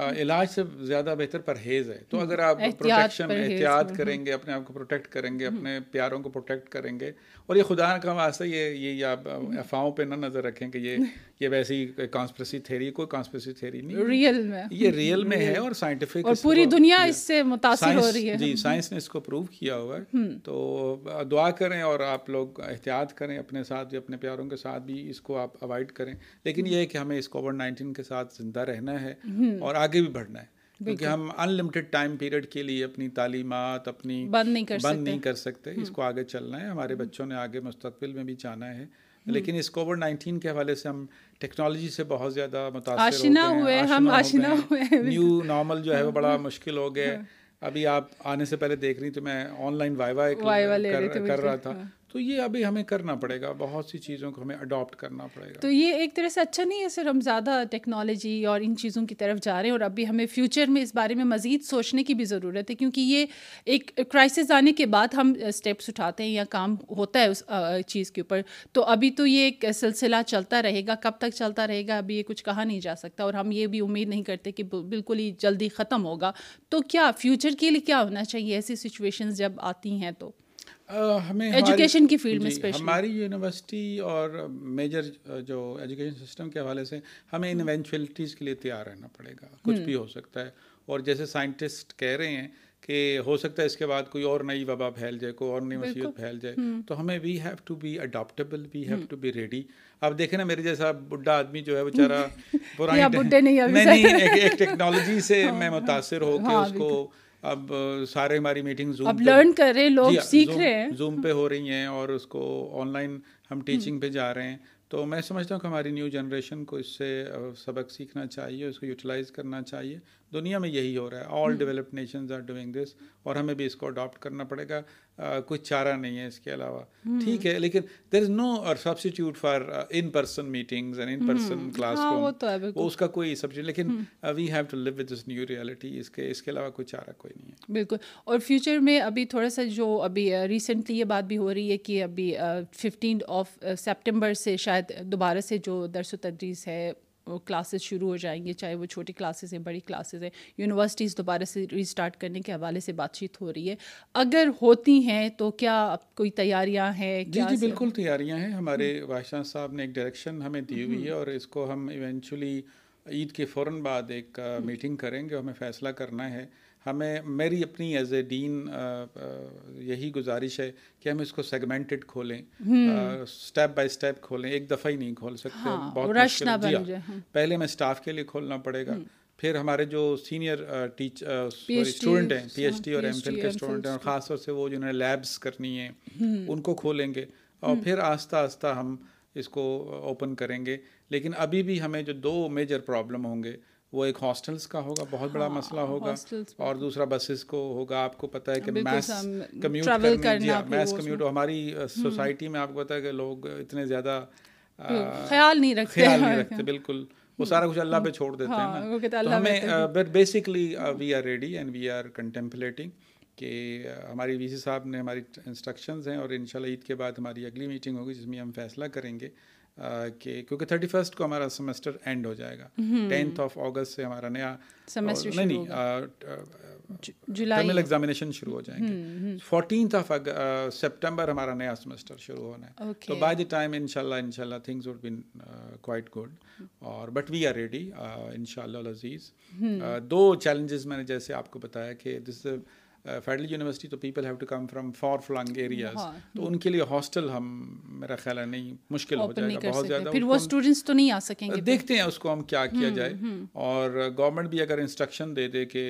علاج سے زیادہ بہتر پرہیز ہے تو اگر آپ پروٹیکشن احتیاط ہاں۔ کریں گے اپنے آپ کو پروٹیکٹ کریں گے ہاں۔ اپنے پیاروں کو پروٹیکٹ کریں گے اور یہ خدا کا واسطہ یہ یہ آپ افواہوں پہ نہ نظر رکھیں کہ یہ یہ ویسی کانسپریسی تھیری کوئی کانسپریسی تھیری نہیں ریئل میں یہ ریئل میں ہے اور سائنٹیفک پوری دنیا اس سے متاثر ہو رہی ہے جی سائنس نے اس کو پروو کیا ہوا ہے تو دعا کریں اور آپ لوگ احتیاط کریں اپنے ساتھ بھی اپنے پیاروں کے ساتھ بھی اس کو آپ اوائڈ کریں لیکن یہ ہے کہ ہمیں اس کووڈ نائنٹین کے ساتھ زندہ رہنا ہے اور آگے بھی بڑھنا ہے کیونکہ ہم ان انلمیٹڈ ٹائم پیریڈ کے لیے اپنی تعلیمات اپنی بند نہیں کر بند نہیں کر سکتے اس کو آگے چلنا ہے ہمارے بچوں نے آگے مستقبل میں بھی جانا ہے لیکن اس کووڈ نائنٹین کے حوالے سے ہم ٹیکنالوجی سے بہت زیادہ متاثر ہوئے ہم آشنا ہوئے نیو نارمل جو ہے وہ بڑا مشکل ہو گیا ابھی آپ آنے سے پہلے دیکھ رہی تو میں آن لائن وائی وائی کر رہا تھا ہاں۔ تو یہ ابھی ہمیں کرنا پڑے گا بہت سی چیزوں کو ہمیں اڈاپٹ کرنا پڑے گا تو یہ ایک طرح سے اچھا نہیں ہے سر ہم زیادہ ٹیکنالوجی اور ان چیزوں کی طرف جا رہے ہیں اور ابھی ہمیں فیوچر میں اس بارے میں مزید سوچنے کی بھی ضرورت ہے کیونکہ یہ ایک کرائسس آنے کے بعد ہم اسٹیپس اٹھاتے ہیں یا کام ہوتا ہے اس چیز کے اوپر تو ابھی تو یہ ایک سلسلہ چلتا رہے گا کب تک چلتا رہے گا ابھی یہ کچھ کہا نہیں جا سکتا اور ہم یہ بھی امید نہیں کرتے کہ بالکل ہی جلدی ختم ہوگا تو کیا فیوچر کے لیے کیا ہونا چاہیے ایسی سچویشنز جب آتی ہیں تو ہمیں فیلڈ میں جی، ہماری یونیورسٹی اور میجر جو ایجوکیشن سسٹم کے حوالے سے ہمیں انوینچولیٹیز کے لیے تیار رہنا پڑے گا کچھ بھی ہو سکتا ہے اور جیسے سائنٹسٹ کہہ رہے ہیں کہ ہو سکتا ہے اس کے بعد کوئی اور نئی وبا پھیل جائے کوئی اور نئی مصیبت پھیل جائے تو ہمیں we have to be adaptable we have to be ready اب دیکھیں نا میرے جیسا بڈھا آدمی جو ہے بیچارہ پرانی ٹیکنالوجی سے ہاں۔ میں متاثر ہو کے ہاں، اس کو اب سارے ہماری میٹنگ زوم لرن کر رہے لوگ جی، سیکھ رہے ہیں زوم پہ ہو رہی ہیں اور اس کو آن لائن ہم ٹیچنگ پہ جا رہے ہیں تو میں سمجھتا ہوں کہ ہماری نیو جنریشن کو اس سے سبق سیکھنا چاہیے اس کو یوٹیلائز کرنا چاہیے دنیا میں یہی ہو رہا ہے all developed nations are doing this اور ہمیں بھی اس کو اڈاپٹ کرنا پڑے گا کوئی چارہ نہیں ہے اس کے علاوہ ٹھیک ہے لیکن there is no substitute for in person meetings and in person class وہ اس کا کوئی سبجیکٹ لیکن we have to live with this new reality اس کے اس کے علاوہ کوئی چارہ کوئی نہیں ہے بالکل اور فیوچر میں ابھی تھوڑا سا جو ابھی ریسنٹلی یہ بات بھی ہو رہی ہے کہ ابھی ففٹین آف سپٹمبر سے شاید دوبارہ سے جو درس و تدریس ہے کلاسز شروع ہو جائیں گے چاہے وہ چھوٹی کلاسز ہیں بڑی کلاسز ہیں یونیورسٹیز دوبارہ سے ریسٹارٹ کرنے کے حوالے سے بات چیت ہو رہی ہے اگر ہوتی ہیں تو کیا کوئی تیاریاں ہیں جی جی بالکل تیاریاں ہیں ہمارے واحد صاحب نے ایک ڈائریکشن ہمیں دی ہوئی ہے اور اس کو ہم ایونچولی عید کے فوراً بعد ایک میٹنگ کریں گے ہمیں فیصلہ کرنا ہے ہمیں میری اپنی ایز اے ڈین یہی گزارش ہے کہ ہم اس کو سیگمنٹڈ کھولیں اسٹیپ بائی اسٹیپ کھولیں ایک دفعہ ہی نہیں کھول سکتے ہاں، مشکل جی ہاں، ہاں۔ پہلے ہمیں اسٹاف کے لیے کھولنا پڑے گا پھر ہمارے جو سینئر اسٹوڈنٹ ہیں پی ایچ ڈی اور ایم فل کے اسٹوڈنٹ ہیں اور خاص طور سے وہ جنہوں نے لیبس کرنی ہیں ان کو کھولیں گے اور پھر آہستہ آہستہ ہم اس کو اوپن کریں گے لیکن ابھی بھی ہمیں جو دو میجر پرابلم ہوں گے وہ ایک ہاسٹلس کا ہوگا بہت بڑا ہاں، مسئلہ ہوگا اور دوسرا بسیز کو ہوگا آپ کو پتا ہے کہ میس میس کمیوٹ کمیوٹ ہماری سوسائٹی میں آپ کو پتا ہے کہ لوگ اتنے زیادہ خیال خیال نہیں نہیں رکھتے رکھتے بالکل وہ سارا کچھ اللہ پہ چھوڑ دیتے ہیں ہاں، ہمیں but basically we we are are ready and contemplating کہ ہماری وی سی صاحب نے ہماری انسٹرکشنز ہیں اور ان شاء اللہ عید کے بعد ہماری اگلی میٹنگ ہوگی جس میں ہم فیصلہ کریں گے کہ کیونکہ تھرٹی فرسٹ کو ہمارا سیمسٹر اینڈ ہو جائے گا ٹینتھ آف اگست سے ہمارا نیا سیمسٹر نہیں ٹرمینل ایگزامینیشن شروع ہو جائیں گے فورٹینتھ آف سپٹمبر ہمارا نیا سیمسٹر شروع ہونا ہے تو بائی دی ٹائم ان شاء اللہ ان شاء اللہ things would been quite good اور بٹ وی آر ریڈی ان شاء اللہ عزیز دو چیلنجز میں نے جیسے آپ کو بتایا کہ دس فیڈرل uh, یونیورسٹی تو people have to come from far flung areas تو ان کے لیے ہاسٹل ہم میرا خیال ہے نہیں مشکل ہو جائے گا بہت زیادہ پھر وہ اسٹوڈنٹس تو نہیں آ سکیں گے دیکھتے ہیں اس کو ہم کیا کیا جائے اور گورنمنٹ بھی اگر انسٹرکشن دے دے کہ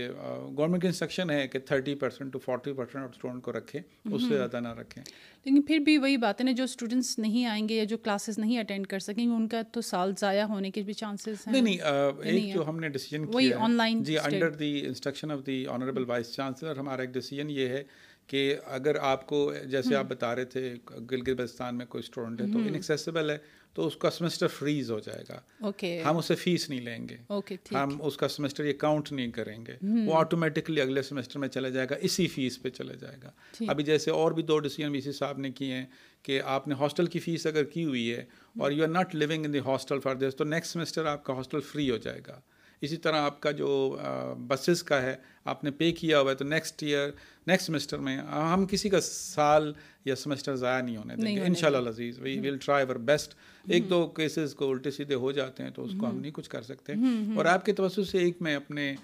گورنمنٹ کی انسٹرکشن ہے کہ thirty percent to forty percent student کو رکھیں اس سے زیادہ نہ رکھیں لیکن پھر بھی وہی بات ہے جو اسٹوڈنٹس نہیں آئیں گے یا جو کلاسز نہیں اٹینڈ کر سکیں گے ان کا تو سال ضائع ہونے کے بھی چانسز ہیں نہیں نہیں ایک جو ہم نے ڈیسیجن کیا جی under the instruction of the honourable vice chancellor ہمارے ایک ڈیسیجن یہ ہے کہ اگر آپ کو جیسے آپ بتا رہے تھے گلگت بلستان میں کوئی اسٹوڈنٹ ہے تو انیکسیسیبل ہے تو اس کا سیمسٹر فریز ہو جائے گا ہم اسے فیس نہیں لیں گے ہم اس کا سیمسٹر یہ کاؤنٹ نہیں کریں گے وہ آٹومیٹکلی اگلے سیمسٹر میں چلا جائے گا اسی فیس پہ چلا جائے گا ابھی جیسے اور بھی دو ڈیسیجن وی سی صاحب نے کیے ہیں کہ آپ نے ہاسٹل کی فیس اگر کی ہوئی ہے اور you are not living in the hostel for this تو نیکسٹ سیمسٹر آپ کا ہاسٹل فری ہو جائے گا اسی طرح آپ کا جو بسز کا ہے آپ نے پے کیا ہوا ہے تو نیکسٹ ایئر نیکسٹ سمیسٹر میں ہم کسی کا سال یا سمیسٹر ضائع نہیں ہونے دیں گے ان شاء اللہ عزیز we will try our best ایک دو کیسز کو الٹے سیدھے ہو جاتے ہیں تو اس کو ہم نہیں کچھ کر سکتے اور آپ کے توسط سے ایک میں اپنے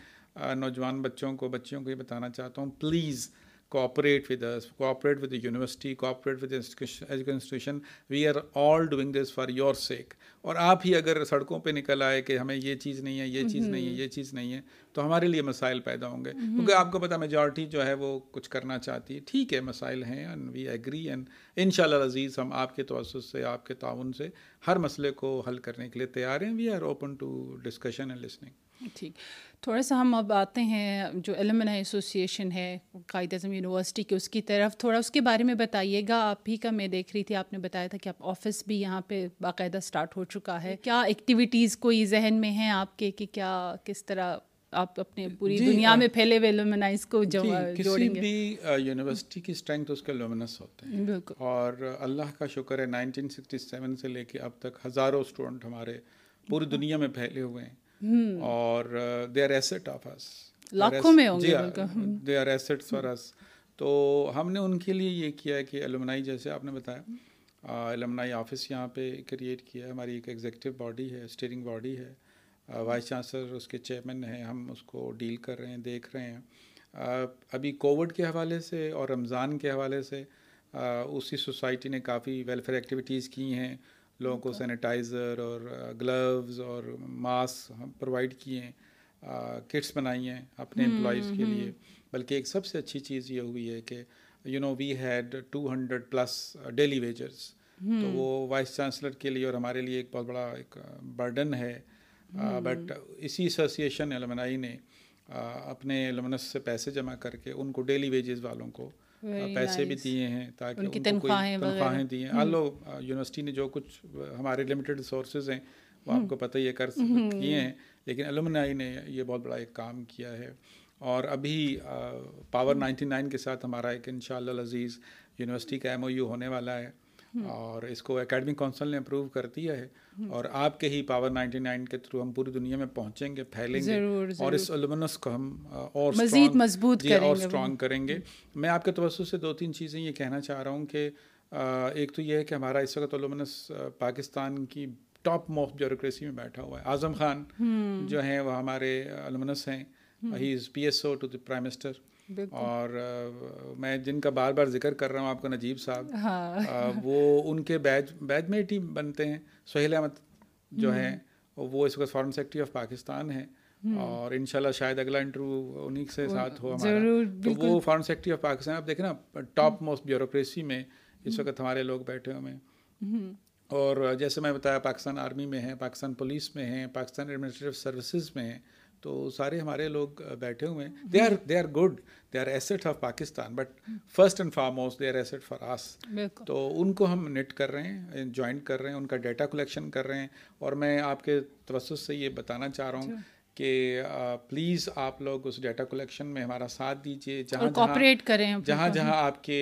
نوجوان بچوں کو بچیوں کو یہ بتانا چاہتا ہوں please cooperate with cooperate with university cooperate education institution we are all doing this for your sake اور آپ ہی اگر سڑکوں پہ نکل آئے کہ ہمیں یہ چیز نہیں ہے یہ چیز نہیں ہے یہ چیز نہیں ہے تو ہمارے لیے مسائل پیدا ہوں گے کیونکہ آپ کو پتا میجورٹی جو ہے وہ کچھ کرنا چاہتی ہے ٹھیک ہے مسائل ہیں اینڈ وی ایگری اینڈ ان شاء اللہ عزیز ہم آپ کے توسط سے آپ کے تعاون سے ہر مسئلے کو حل کرنے کے لیے تیار ہیں we are open to discussion and listening ٹھیک تھوڑا سا ہم اب آتے ہیں جو المنا ایسوسیشن ہے قائد اعظم یونیورسٹی کے اس کی طرف تھوڑا اس کے بارے میں بتائیے گا آپ ہی کا میں دیکھ رہی تھی آپ نے بتایا تھا کہ آپ آفس بھی یہاں پہ باقاعدہ اسٹارٹ ہو چکا ہے کیا ایکٹیویٹیز کوئی ذہن میں ہیں آپ کے کہ کیا کس طرح آپ اپنے پوری جی، دنیا میں پھیلے ہوئے لومنائز کو جی، کسی بھی یونیورسٹی کی اس کے لومنس ہوتے ہیں اور اللہ کا شکر ہے نائنٹین سکسٹی سیون سے لے کے اب تک ہزاروں اسٹوڈنٹ ہمارے پوری دنیا میں پھیلے ہوئے ہیں Hmm. اور دے آر ایسیٹ آف لاکھوں میں ہوں گے دے آر ایسیٹ تو ہم نے ان کے لیے یہ کیا ہے کہ المنائی جیسے آپ نے بتایا المنائی آفس یہاں پہ کریٹ کیا ہے ہماری ایک ایگزیکٹو باڈی ہے اسٹیئرنگ باڈی ہے وائس چانسلر اس کے چیئرمین ہیں ہم اس کو ڈیل کر رہے ہیں دیکھ رہے ہیں ابھی کووڈ کے حوالے سے اور رمضان کے حوالے سے اسی سوسائٹی نے کافی ویلفیئر ایکٹیویٹیز کی ہیں لوگوں کو سینیٹائزر اور گلوز اور ماسک ہم پرووائڈ کیے ہیں کٹس بنائی ہیں اپنے امپلائیز کے لیے بلکہ ایک سب سے اچھی چیز یہ ہوئی ہے کہ you know we had two hundred plus daily wagers تو وہ وائس چانسلر کے لیے اور ہمارے لیے ایک بہت بڑا ایک برڈن ہے بٹ اسی ایسوسیشن المنائی نے اپنے لمنس سے پیسے جمع کر کے ان کو ڈیلی ویجز والوں کو پیسے بھی دیے ہیں تاکہ ان کی تنخواہیں تنخواہیں دی ہیں آلو یونیورسٹی نے جو کچھ ہمارے لمیٹیڈ ریسورسز ہیں وہ آپ کو پتہ یہ کر کیے ہیں لیکن علومنائی نے یہ بہت بڑا ایک کام کیا ہے اور ابھی پاور نائنٹی نائن کے ساتھ ہمارا ایک ان شاء اللہ عزیز یونیورسٹی کا ایم او یو ہونے والا ہے اور اس کو اکیڈمی کونسل نے اپروو کر دیا ہے اور آپ کے ہی پاور نائنٹی نائن کے تھرو ہم پوری دنیا میں پہنچیں گے پھیلیں گے اور اس علومنس کو ہم اور مزید مضبوط اور اسٹرانگ کریں گے میں آپ کے توسط سے دو تین چیزیں یہ کہنا چاہ رہا ہوں کہ ایک تو یہ ہے کہ ہمارا اس وقت علومنس پاکستان کی ٹاپ موف بیوروکریسی میں بیٹھا ہوا ہے اعظم خان جو ہیں وہ ہمارے علومنس ہیں he is P S O to the prime minister اور میں جن کا بار بار ذکر کر رہا ہوں آپ کا نجیب صاحب ہاں۔ وہ ان کے بیج بیج میں ٹیم بنتے ہیں سہیل احمد جو ہیں وہ اس وقت فارن سیکٹری آف پاکستان ہیں اور ان شاء اللہ شاید اگلا انٹرویو انہیں سے ساتھ ہو تو وہ فارن سیکٹری آف پاکستان آپ دیکھیں نا ٹاپ موسٹ بیوروکریسی میں اس وقت ہمارے لوگ بیٹھے ہوئے ہیں اور جیسے میں بتایا پاکستان آرمی میں ہیں پاکستان پولیس میں ہیں پاکستان ایڈمنسٹریٹو سروسز میں ہیں تو سارے ہمارے لوگ بیٹھے ہوئے ہیں they they are are good they are asset of Pakistan but first and they are for us تو ان کو ہم نٹ کر رہے ہیں جوائنٹ کر رہے ہیں ان کا ڈیٹا کلیکشن کر رہے ہیں اور میں آپ کے توسط سے یہ بتانا چاہ رہا ہوں اچھا۔ کہ پلیز آپ لوگ اس ڈیٹا کلیکشن میں ہمارا ساتھ دیجیے جہاں کوپریٹ کریں جہاں جہاں آپ کے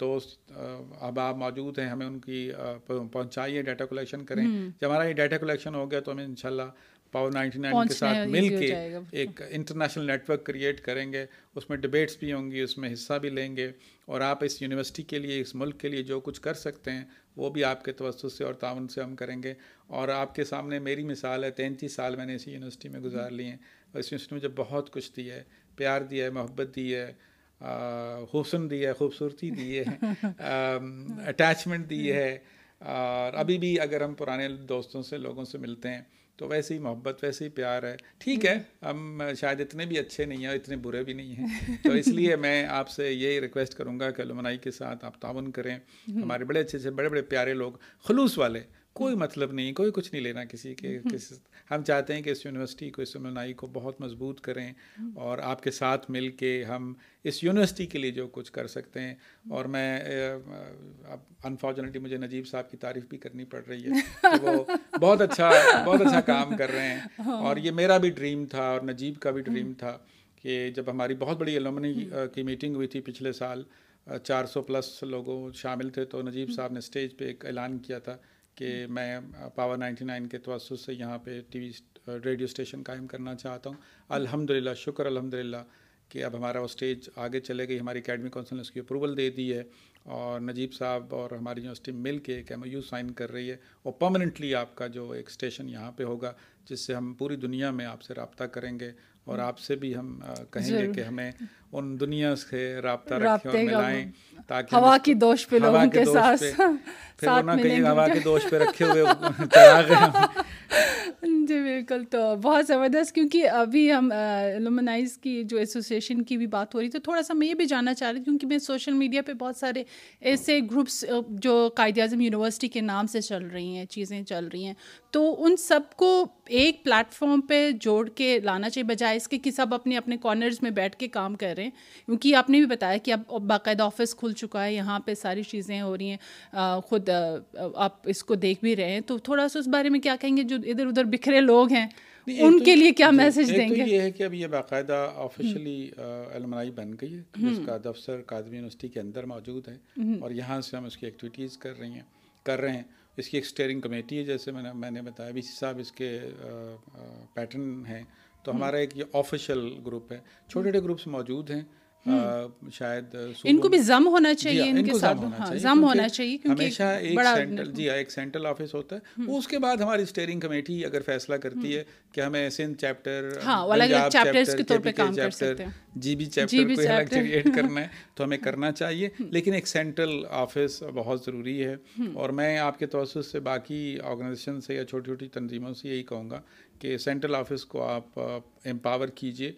دوست احباب موجود ہیں ہمیں ان کی پہنچائیے ڈیٹا کلیکشن کریں جب ہمارا یہ ڈیٹا کلیکشن ہو گیا تو ہمیں انشاءاللہ پاور نائنٹی نائن کے ساتھ مل کے ایک انٹرنیشنل نیٹ ورک کریٹ کریں گے اس میں ڈبیٹس بھی ہوں گی اس میں حصہ بھی لیں گے اور آپ اس یونیورسٹی کے لیے اس ملک کے لیے جو کچھ کر سکتے ہیں وہ بھی آپ کے توسط سے اور تعاون سے ہم کریں گے اور آپ کے سامنے میری مثال ہے تینتیس سال میں نے اسی یونیورسٹی میں گزار لیے ہیں اور اس یونیورسٹی میں مجھے بہت کچھ دیا ہے پیار دیا ہے محبت دی ہے حسن دی ہے خوبصورتی دی ہے اٹیچمنٹ دی ہے اور ابھی بھی اگر ہم پرانے دوستوں سے لوگوں سے ملتے ہیں تو ویسے ہی محبت ویسے ہی پیار ہے ٹھیک ہے ہم شاید اتنے بھی اچھے نہیں ہیں اتنے برے بھی نہیں ہیں تو اس لیے میں آپ سے یہی ریکویسٹ کروں گا کہ علمائی کے ساتھ آپ تعاون کریں ہمارے بڑے اچھے سے بڑے بڑے پیارے لوگ خلوص والے کوئی مطلب نہیں کوئی کچھ نہیں لینا کسی کے ہم چاہتے ہیں کہ اس یونیورسٹی کو اس رنائی کو بہت مضبوط کریں اور آپ کے ساتھ مل کے ہم اس یونیورسٹی کے لیے جو کچھ کر سکتے ہیں اور میں انفارچونیٹلی مجھے نجیب صاحب کی تعریف بھی کرنی پڑ رہی ہے وہ بہت اچھا بہت اچھا کام کر رہے ہیں ہاں۔ اور یہ میرا بھی ڈریم تھا اور نجیب کا بھی ڈریم تھا کہ جب ہماری بہت بڑی علومنی کی میٹنگ ہوئی تھی پچھلے سال چار سو پلس لوگوں شامل تھے تو نجیب صاحب نے اسٹیج پہ ایک اعلان کیا تھا کہ میں پاور نائنٹی نائن کے توسط سے یہاں پہ ٹی وی ریڈیو اسٹیشن قائم کرنا چاہتا ہوں الحمد للہ شکر الحمد للہ کہ اب ہمارا وہ اسٹیج آگے چلے گئی ہماری اکیڈمی کونسل نے اس کی اپروول دے دی ہے اور نجیب صاحب اور ہماری یونیورسٹی مل کے ایک ایم او یو سائن کر رہی ہے وہ پرماننٹلی آپ کا جو ایک اسٹیشن یہاں پہ ہوگا جس سے ہم پوری دنیا میں آپ سے رابطہ کریں گے اور آپ سے بھی ہم کہیں گے کہ ہمیں ان دنیا سے رابطہ رابطے تاکہ ہوا کی دوش پہ لوگوں کے ساتھ پھر ملیں گے جی بالکل تو بہت زبردست کیونکہ ابھی ہم لومنائز کی جو ایسوسیشن کی بھی بات ہو رہی تھی تو تھوڑا سا میں یہ بھی جاننا چاہ رہی کیونکہ میں سوشل میڈیا پہ بہت سارے ایسے گروپس جو قائد اعظم یونیورسٹی کے نام سے چل رہی ہیں چیزیں چل رہی ہیں تو ان سب کو ایک پلیٹفارم پہ جوڑ کے لانا چاہیے بجائے اس کے کہ سب اپنے اپنے کارنرز میں بیٹھ کے کام کر رہے ہیں ہیں کیونکہ آپ نے بھی بتایا کہ اب باقاعدہ آفس کھل چکا ہے یہاں پہ ساری چیزیں ہو رہی ہیں خود آپ اس کو دیکھ بھی رہے ہیں تو تھوڑا سا اس بارے میں کیا کہیں گے جو ادھر ادھر بکھرے لوگ ہیں ان کے لیے کیا میسج دیں گے یہ ہے کہ اب یہ باقاعدہ آفیشلی المنائی بن گئی ہے اس کا دفتر کادمی یونیورسٹی کے اندر موجود ہے اور یہاں سے ہم اس کی ایکٹیویٹیز کر رہی ہیں کر رہے ہیں اس کی ایک اسٹیئرنگ کمیٹی ہے جیسے میں نے میں نے بتایا بی سی صاحب اس کے پیٹرن ہیں تو ہمارا ایک یہ آفیشیل گروپ ہے چھوٹے چھوٹے گروپس موجود ہیں شاید ان کو بھی زم ہونا چاہیے جی، ان کے ساتھ زم ہاں، ہونا چاہیے ہمیشہ ایک سینٹرل جی ہاں، ایک سینٹرل آفس ہوتا ہے اس کے بعد ہماری اسٹیئرنگ کمیٹی اگر فیصلہ کرتی ہے کہ ہمیں Sindh chapter G B chapter کرنا ہے تو ہمیں کرنا چاہیے لیکن ایک سینٹرل آفس بہت ضروری ہے اور میں آپ کے توسط سے باقی آرگنائزیشن سے یا چھوٹی چھوٹی تنظیموں سے یہی کہوں گا کہ سینٹرل آفس کو آپ امپاور کیجیے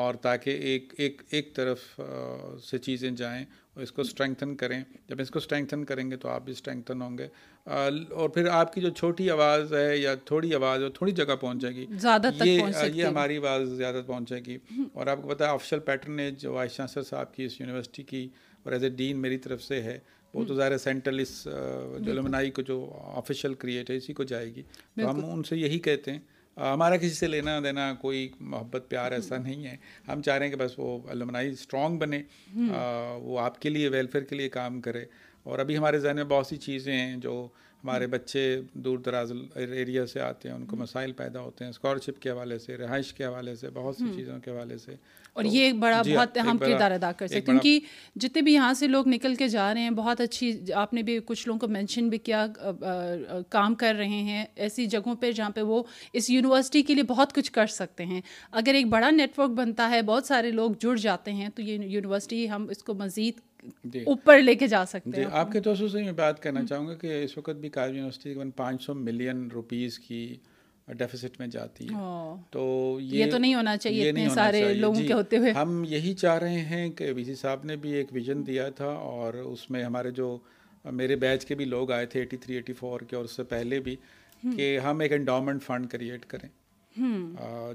اور تاکہ ایک ایک ایک طرف سے چیزیں جائیں اور اس کو اسٹرینگتھن کریں جب اس کو اسٹرینگتھن کریں گے تو آپ بھی اسٹرینگتھن ہوں گے اور پھر آپ کی جو چھوٹی آواز ہے یا تھوڑی آواز ہے تھوڑی جگہ پہنچ جائے گی زیادہ یہ یہ ہماری آواز زیادہ پہنچے گی اور آپ کو ہے آفیشیل پیٹرن ہے جو عائشہ سر صاحب کی اس یونیورسٹی کی اور ایز اے ڈین میری طرف سے ہے وہ تو ظاہر سینٹرل اس جو لمنائی کو جو آفیشیل کریٹ ہے اسی کو جائے گی تو ہم ان سے یہی کہتے ہیں ہمارا کسی سے لینا دینا کوئی محبت پیار ایسا نہیں ہے ہم چاہ رہے ہیں کہ بس وہ المنائی اسٹرانگ بنے وہ آپ کے لیے ویلفیئر کے لیے کام کرے اور ابھی ہمارے ذہن میں بہت سی چیزیں ہیں جو ہمارے بچے دور دراز ایریا سے آتے ہیں ان کو مسائل پیدا ہوتے ہیں اسکالرشپ کے حوالے سے رہائش کے حوالے سے بہت سی چیزوں کے حوالے سے اور یہ ایک بڑا جی ہاں، بہت اہم کردار ادا کر سکتے ہیں کیونکہ جتنے بھی یہاں سے لوگ نکل کے جا رہے ہیں بہت اچھی آپ نے بھی کچھ لوگوں کو مینشن بھی کیا کام کر رہے ہیں ایسی جگہوں پہ جہاں پہ وہ اس یونیورسٹی کے لیے بہت کچھ کر سکتے ہیں اگر ایک بڑا نیٹ ورک بنتا ہے بہت سارے لوگ جڑ جاتے ہیں تو یہ یونیورسٹی ہم اس کو مزید جی۔ اوپر لے کے جا سکتے جی، ہیں آپ کے دوستوں سے میں بات کرنا چاہوں گا کہ اس وقت بھی کالج یونیورسٹی تقریباً پانچ سو ملین روپیز کی ڈیفیسٹ میں جاتی ہے تو یہ تو نہیں ہونا چاہیے اتنے سارے لوگوں جی، کے ہوتے ہوئے ہم یہی چاہ رہے ہیں کہ وی سی صاحب نے بھی ایک ویژن دیا تھا اور اس میں ہمارے جو میرے بیچ کے بھی لوگ آئے تھے ایٹی تھری ایٹی فور کے اور اس سے پہلے بھی کہ ہم ایک انڈومنٹ فنڈ کریٹ کریں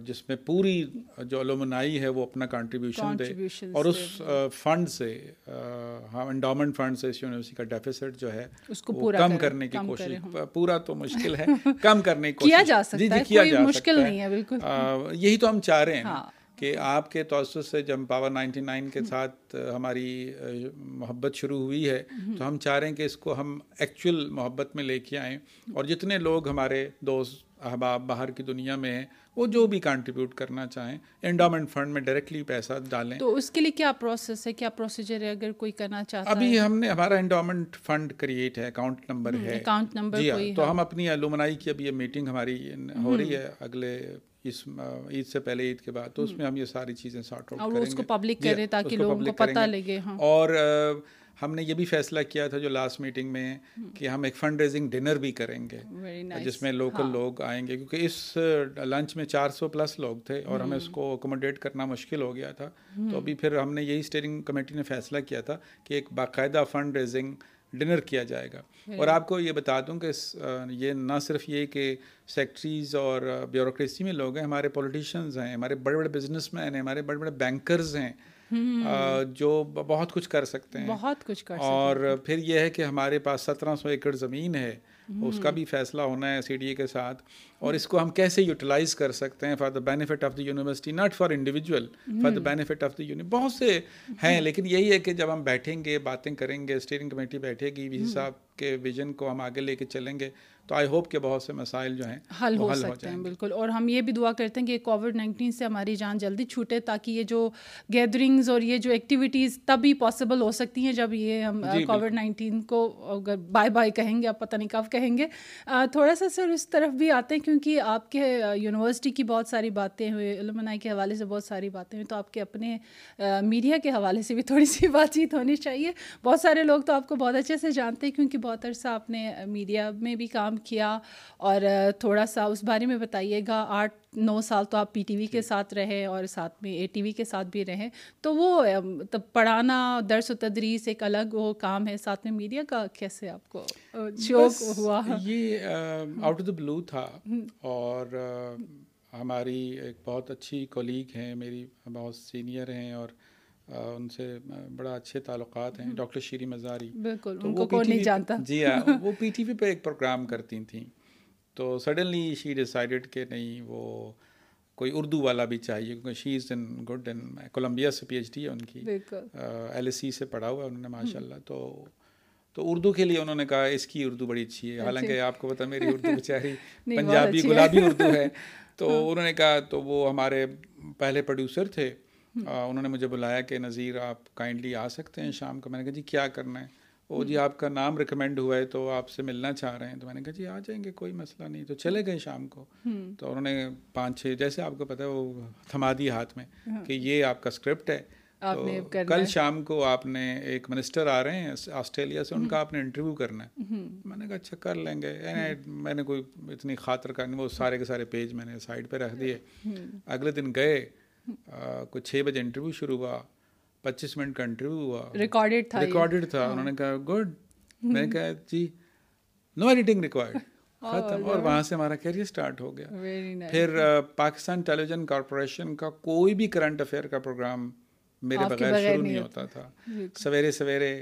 جس میں پوری جو علومنائی ہے وہ اپنا کنٹریبیوشن دے اور اس فنڈ سے ہاں انڈامنٹ فنڈ سے اس یونیورسٹی کا ڈیفیسٹ جو ہے اس کو پورا کم کرنے کی کوشش پورا تو مشکل ہے کم کرنے کی کوشش کیا جا جی، جی، سکتا ہے کوئی مشکل نہیں ہے بالکل یہی تو ہم چاہ رہے ہیں ہاں۔ کہ آپ کے توسط سے جب پاور نائنٹی نائن کے ساتھ ہماری محبت شروع ہوئی ہے تو ہم چاہ رہے ہیں کہ اس کو ہم ایکچول محبت میں لے کے آئیں اور جتنے لوگ ہمارے دوست احباب باہر کی دنیا میں ہیں وہ جو بھی کانٹریبیوٹ کرنا چاہیں انڈامنٹ فنڈ میں ڈائریکٹلی پیسہ ڈالیں تو اس کے لیے کیا پروسیس ہے کیا پروسیجر ہے اگر کوئی کرنا چاہتا ابھی ہم نے ہمارا انڈامنٹ فنڈ کریٹ ہے اکاؤنٹ نمبر ہے اکاؤنٹ نمبر جی ہاں تو ہم اپنی علومنائی کی ابھی یہ میٹنگ ہماری ہو رہی ہے اگلے اس عید سے پہلے عید کے بعد تو اس میں ہم یہ ساری چیزیں سارٹ آؤٹ کریں جی، کریں پبلک تاکہ لوگوں کو پتہ لگے ہاں۔ اور ہم نے یہ بھی فیصلہ کیا تھا جو لاسٹ میٹنگ میں کہ ہم ایک فنڈ ریزنگ ڈنر بھی کریں گے جس میں لوکل ہاں۔ لوگ آئیں گے کیونکہ اس لنچ میں چار سو پلس لوگ تھے اور ہمیں اس کو اکوموڈیٹ کرنا مشکل ہو گیا تھا تو ابھی پھر ہم نے یہی اسٹیئرنگ کمیٹی نے فیصلہ کیا تھا کہ ایک باقاعدہ فنڈ ریزنگ ڈنر کیا جائے گا اور آپ کو یہ بتا دوں کہ یہ نہ صرف یہ کہ سیکٹریز اور بیوروکریسی میں لوگ ہیں ہمارے پولیٹیشینز ہیں ہمارے بڑے بڑے بزنس مین ہیں ہمارے بڑے بڑے بینکرز ہیں جو بہت کچھ کر سکتے ہیں بہت کچھ کر اور پھر یہ ہے کہ ہمارے پاس سترہ سو ایکڑ زمین ہے اس کا بھی فیصلہ ہونا ہے سی ڈی اے کے ساتھ اور اس کو ہم کیسے یوٹیلائز کر سکتے ہیں for the benefit of the university not for individual for the benefit of the uni بہت سے ہیں لیکن یہی ہے کہ جب ہم بیٹھیں گے باتیں کریں گے اسٹیئرنگ کمیٹی بیٹھے گی وی صاحب کے ویژن کو ہم آگے لے کے چلیں گے تو آئی ہوپ کہ بہت سے مسائل جو ہیں حل ہو سکتے ہیں بالکل اور ہم یہ بھی دعا کرتے ہیں کہ کووڈ نائنٹین سے ہماری جان جلدی چھوٹے تاکہ یہ جو گیدرنگز اور یہ جو ایکٹیویٹیز تب ہی پاسبل ہو سکتی ہیں جب یہ ہم جی، کووڈ نائنٹین کو اگر بائے بائے کہیں گے آپ پتہ نہیں کب کہیں گے تھوڑا سا سر اس طرف بھی آتے ہیں کیونکہ آپ کے یونیورسٹی کی بہت ساری باتیں ہوئے علمائے کے حوالے سے بہت ساری باتیں ہوئیں تو آپ کے اپنے میڈیا کے حوالے سے بھی تھوڑی سی بات چیت ہونی چاہیے بہت سارے لوگ تو آپ کو بہت اچھے سے جانتے ہیں کیونکہ بہت عرصہ آپ نے میڈیا میں بھی کام کیا اور تھوڑا سا اس بارے میں بتائیے گا آٹھ نو سال تو آپ پی ٹی وی کے جی۔ ساتھ رہے اور ساتھ میں اے ٹی وی کے ساتھ بھی رہے تو وہ پڑھانا درس و تدریس ایک الگ وہ کام ہے ساتھ میں میڈیا کا کیسے آپ کو شوق ہوا یہ آؤٹ آف دا بلو تھا اور ہماری ایک بہت اچھی کولیگ ہیں میری بہت سینئر ہیں اور ان سے بڑا اچھے تعلقات ہیں ڈاکٹر شیری مزاری بالکل ان کو نہیں جانتا جی ہاں وہ پی ٹی وی پہ ایک پروگرام کرتی تھیں تو سڈنلی شی ڈیسائڈیڈ کہ نہیں وہ کوئی اردو والا بھی چاہیے کیونکہ she is in good in Columbia سے پی ایچ ڈی ہے ان کی ایل ایس سی سے پڑھا ہوا ہے انہوں نے ماشاء اللہ تو تو اردو کے لیے انہوں نے کہا اس کی اردو بڑی اچھی ہے حالانکہ آپ کو پتا میری اردو چاہیے پنجابی گلابی اردو ہے تو ہاں۔ انہوں نے کہا تو وہ ہمارے پہلے پروڈیوسر تھے انہوں نے مجھے بلایا کہ نذیر آپ کائنڈلی آ سکتے ہیں شام کو میں نے کہا جی کیا کرنا ہے وہ جی آپ کا نام ریکمینڈ ہوا ہے تو آپ سے ملنا چاہ رہے ہیں تو میں نے کہا جی آ جائیں گے کوئی مسئلہ نہیں تو چلے گئے شام کو تو انہوں نے پانچ چھ جیسے آپ کو پتا ہے وہ تھما دی ہاتھ میں ہاں۔ کہ یہ آپ کا اسکرپٹ ہے تو کل شام کو آپ نے ایک منسٹر آ رہے ہیں آسٹریلیا سے ان کا آپ نے انٹرویو کرنا ہے میں نے کہا اچھا کر لیں گے یعنی میں نے کوئی اتنی خاطر کا نہیں وہ سارے کے سارے پیج میں نے سائڈ پہ رکھ دیے اگلے دن گئے کوئی چھ بجے انٹرویو شروع ہوا پچیس منٹ کا انٹرویو ہوا ریکارڈیڈ تھا ریکارڈیڈ تھا ہاں۔ انہوں نے کہا گڈ میں نے کہا جی نو ایڈیٹنگ ریکوائرڈ ختم اور وہاں سے ہمارا کیریئر اسٹارٹ ہو گیا پھر پاکستان ٹیلی ویژن کارپوریشن کا کوئی بھی کرنٹ افیئر کا پروگرام میرے بغیر شروع نہیں ہوتا تھا سویرے سویرے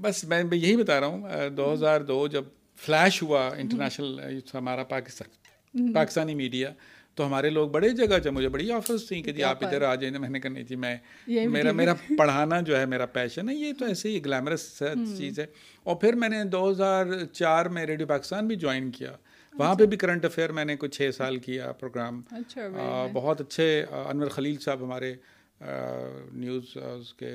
بس میں یہی بتا رہا ہوں دو ہزار دو جب فلیش ہوا انٹرنیشنل ہمارا پاکستان پاکستانی میڈیا تو ہمارے لوگ بڑے جگہ جب مجھے بڑی آفرز تھیں کہ جی آپ ادھر آ جائیں میں نے جی میں میرا میرا پڑھانا جو ہے میرا پیشن ہے یہ تو ایسے ہی گلیمرس چیز ہے اور پھر میں نے دو ہزار چار میں ریڈیو پاکستان بھی جوائن کیا وہاں اچھا۔ پہ بھی کرنٹ افیئر میں نے کچھ چھ سال کیا پروگرام اچھا، بہت اچھے انور خلیل صاحب ہمارے نیوز کے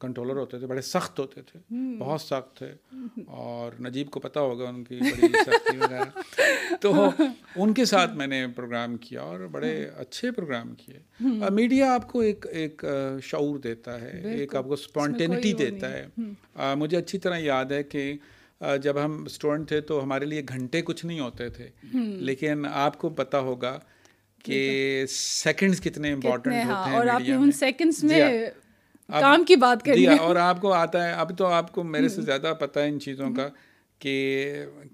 کنٹرولر ہوتے تھے بڑے سخت ہوتے تھے بہت سخت تھے اور نجیب کو پتہ ہوگا ان کی بڑی سختی وغیرہ تو ان کے ساتھ میں نے پروگرام کیا اور بڑے اچھے پروگرام کیے میڈیا آپ کو ایک ایک شعور دیتا ہے ایک آپ کو اسپونٹینٹی دیتا ہے مجھے اچھی طرح یاد ہے کہ جب ہم اسٹوڈنٹ تھے تو ہمارے لیے گھنٹے کچھ نہیں ہوتے تھے لیکن آپ کو پتہ ہوگا کہ کتنے امپورٹنٹ ہاں، ہوتے ہیں اور آپ ان میں جی، کام کی بات کر جی، اور آپ کو آتا ہے اب تو آپ کو میرے سے زیادہ پتہ ہے ان چیزوں کا کہ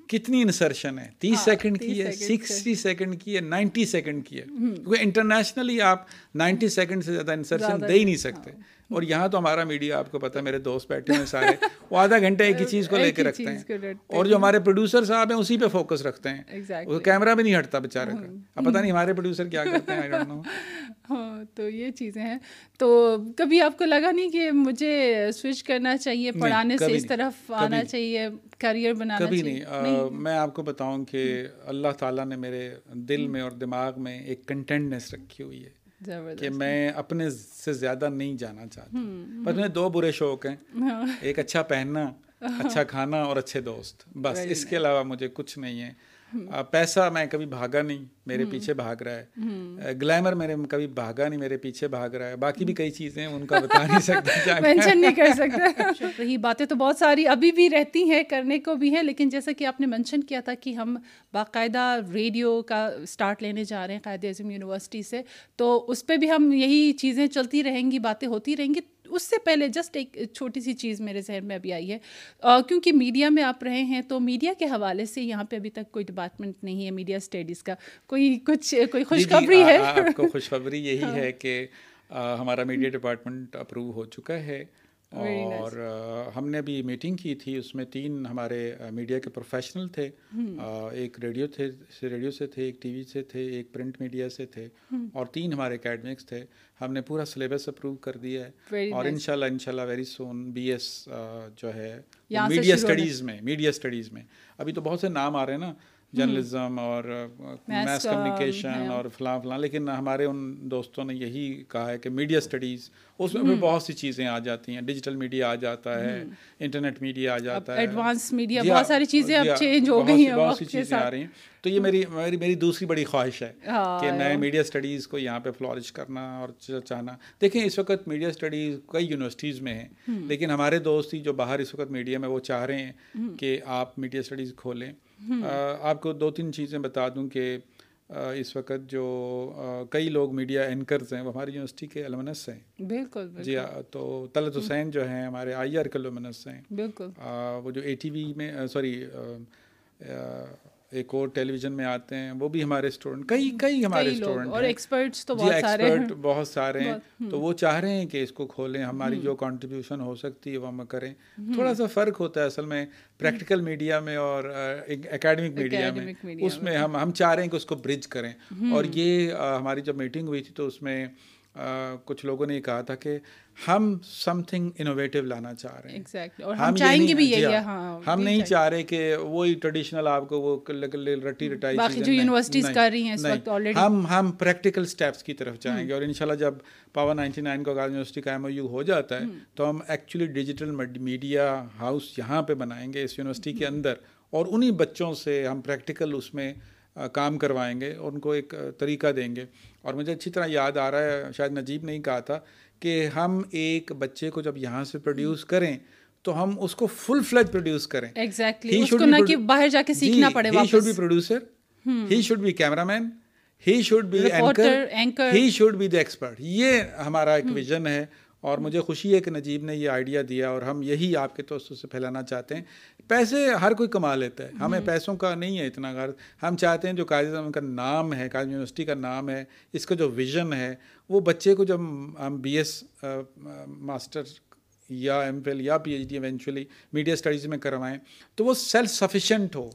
کتنی انسرشن ہے تیس ہاں، سیکنڈ کی ہے سکسٹی سیکنڈ کی ہے نائنٹی سیکنڈ کی ہے کیونکہ انٹرنیشنلی آپ نائنٹی سیکنڈ سے زیادہ انسرشن دے ہی نہیں سکتے ہاں۔ اور یہاں تو ہمارا میڈیا آپ کو پتا ہے میرے دوست بیٹھے ہیں سارے وہ آدھا گھنٹہ ایک ہی چیز کو لے کے رکھتے ہیں اور جو ہمارے پروڈیوسر صاحب ہیں اسی پہ فوکس رکھتے ہیں وہ کیمرہ بھی نہیں ہٹتا بیچارے کا اب پتا نہیں ہمارے پروڈیوسر کیا کرتے ہیں ہاں تو یہ چیزیں ہیں تو کبھی آپ کو لگا نہیں کہ مجھے سوئچ کرنا چاہیے پڑھانے سے اس طرف آنا چاہیے کیریئر بنانا کبھی نہیں میں آپ کو بتاؤں کہ اللہ تعالیٰ نے میرے دل میں اور دماغ میں ایک کنٹینٹنیس رکھی ہوئی ہے کہ میں اپنے سے زیادہ نہیں جانا چاہتا بس میں دو برے شوق ہیں ہاں۔ ایک اچھا پہننا اچھا کھانا اور اچھے دوست بس اس کے علاوہ مجھے کچھ نہیں ہے پیسہ میں کبھی بھاگا نہیں میرے پیچھے بھاگ رہا ہے گلیمر میرے کبھی بھاگا نہیں میرے پیچھے بھاگ رہا ہے باقی بھی کئی چیزیں ان کا بتا نہیں سکتا نہیں کر سکتا اچھا، یہ باتیں تو بہت ساری ابھی بھی رہتی ہیں کرنے کو بھی ہیں لیکن جیسا کہ آپ نے مینشن کیا تھا کہ ہم باقاعدہ ریڈیو کا اسٹارٹ لینے جا رہے ہیں قائد اعظم یونیورسٹی سے تو اس پہ بھی ہم یہی چیزیں چلتی رہیں گی باتیں ہوتی رہیں گی اس سے پہلے جسٹ ایک چھوٹی سی چیز میرے ذہن میں ابھی آئی ہے کیونکہ میڈیا میں آپ رہے ہیں تو میڈیا کے حوالے سے یہاں پہ ابھی تک کوئی ڈپارٹمنٹ نہیں ہے میڈیا اسٹڈیز کا کوئی کچھ کوئی جی، جی، خوشخبری ہے خوشخبری یہی ہاں۔ ہے کہ ہمارا میڈیا ڈپارٹمنٹ اپروو ہو چکا ہے اور ہم نے بھی میٹنگ کی تھی اس میں تین ہمارے میڈیا کے پروفیشنل تھے ایک ریڈیو تھے ریڈیو سے تھے ایک ٹی وی سے تھے ایک پرنٹ میڈیا سے تھے اور تین ہمارے اکیڈمکس تھے ہم نے پورا سلیبس اپروو کر دیا ہے اور ان شاء اللہ ان شاء اللہ ویری سون بی ایس جو ہے میڈیا اسٹڈیز میں میڈیا اسٹڈیز میں ابھی تو بہت سے نام آ رہے ہیں نا جرنلزم اور میس uh, کمیونیکیشن اور فلاں فلاں لیکن ہمارے ان دوستوں نے یہی کہا ہے کہ میڈیا اسٹڈیز اس میں بھی بہت سی چیزیں آ جاتی ہیں ڈیجیٹل میڈیا آ جاتا ہے انٹرنیٹ میڈیا آ جاتا ہے جی ایڈوانس ہاں، میڈیا بہت ساری چیزیں اب چینج جی ہاں، ہو گئی ہیں بہت سی چیزیں آ رہی ہیں تو یہ میری میری میری دوسری بڑی خواہش ہے کہ ہاں۔ نئے میڈیا اسٹڈیز کو یہاں پہ فلورش کرنا اور چاہنا دیکھیں اس وقت میڈیا اسٹڈیز کئی یونیورسٹیز میں ہیں لیکن ہمارے دوست ہی جو باہر اس وقت میڈیا میں وہ چاہ رہے ہیں کہ آپ میڈیا اسٹڈیز کھولیں آپ کو دو تین چیزیں بتا دوں کہ اس وقت جو کئی لوگ میڈیا اینکرز ہیں وہ ہماری یونیورسٹی کے المنس ہیں بالکل جی تو طلت حسین جو ہیں ہمارے آئی آر کے المنس ہیں بالکل وہ جو اے ٹی وی میں سوری ایک اور ٹیلی ویژن میں آتے ہیں وہ بھی ہمارے اسٹوڈنٹ کئی کئی ہمارے اسٹوڈنٹ اور ایکسپرٹس تو جی، بہت سارے ہیں تو وہ چاہ رہے ہیں کہ اس کو کھولیں ہماری جو کنٹریبیوشن ہو سکتی ہے وہ ہم کریں تھوڑا سا فرق ہوتا ہے اصل میں پریکٹیکل میڈیا میں اور اکیڈمک میڈیا میں اس میں ہم ہم چاہ رہے ہیں کہ اس کو برج کریں اور یہ ہماری جب میٹنگ ہوئی تھی تو اس میں کچھ لوگوں نے یہ کہا تھا کہ ہم سم تھنگ انوویٹو لانا چاہ رہے ہیں ہم نہیں چاہ رہے کہ وہی ٹریڈیشنل آپ کو وہ رٹی رٹائی جو یونیورسٹیز کر رہی ہیں ہم ہم پریکٹیکل اسٹیپس کی طرف جائیں گے اور ان شاء اللہ جب پاور نائنٹی نائن کو یونیورسٹی کا ایم او یو ہو جاتا ہے تو ہم ایکچولی ڈیجیٹل میڈیا ہاؤس یہاں پہ بنائیں گے اس یونیورسٹی کے اندر اور انہیں بچوں سے ہم پریکٹیکل اس میں کام کروائیں گے اور ان کو ایک طریقہ دیں گے اور مجھے اچھی طرح یاد آ رہا ہے شاید نجیب نہیں کہا تھا کہ ہم ایک بچے کو جب یہاں سے پروڈیوس کریں تو ہم اس کو فل فلج پروڈیوس کریں باہر جا کے جی، سیکھنا پڑے he he should should be be producer cameraman he should be anchor he should be the expert یہ ہمارا ایک ویژن ہے اور مجھے خوشی ہے کہ نجیب نے یہ آئیڈیا دیا اور ہم یہی آپ کے توسط سے پھیلانا چاہتے ہیں پیسے ہر کوئی کما لیتا ہے ہمیں پیسوں کا نہیں ہے اتنا غرض ہم چاہتے ہیں جو قائد اعظم کا نام ہے قائد یونیورسٹی کا نام ہے اس کا جو ویژن ہے وہ بچے کو جب ہم بی ایس ماسٹر یا ایم فل یا P H D eventually media studies میں کروائیں تو وہ سیلف سفیشینٹ ہو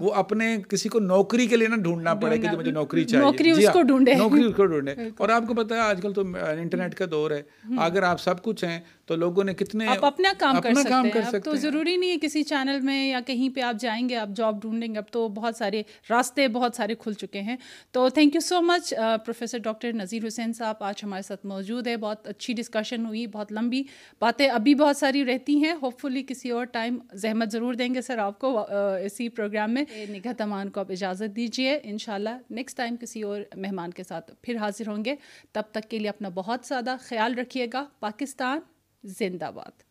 وہ اپنے کسی کو نوکری کے لیے نہ ڈھونڈنا پڑے کہ مجھے نوکری چاہیے نوکری جی ہاں، اس کو ڈھونڈے اور آپ کو ہے آج کل تو انٹرنیٹ کا دور ہے اگر آپ سب کچھ ہیں تو لوگوں نے کتنے آپ اپنا کام کر سکتے سکیں تو ضروری نہیں ہے کسی چینل میں یا کہیں پہ آپ جائیں گے آپ جاب ڈھونڈیں گے اب تو بہت سارے راستے بہت سارے کھل چکے ہیں تو thank you so much professor doctor Nazir Hussain صاحب آج ہمارے ساتھ موجود ہے بہت اچھی ڈسکشن ہوئی بہت لمبی باتیں ابھی بہت ساری رہتی ہیں ہوپ فلی کسی اور ٹائم زحمت ضرور دیں گے سر آپ کو uh, اسی پروگرام میں جی۔ نگہت امان کو آپ اجازت دیجیے ان شاء اللہ نیکسٹ ٹائم کسی اور مہمان کے ساتھ پھر حاضر ہوں گے تب تک کے لیے اپنا بہت زیادہ خیال رکھیے گا پاکستان زندہ باد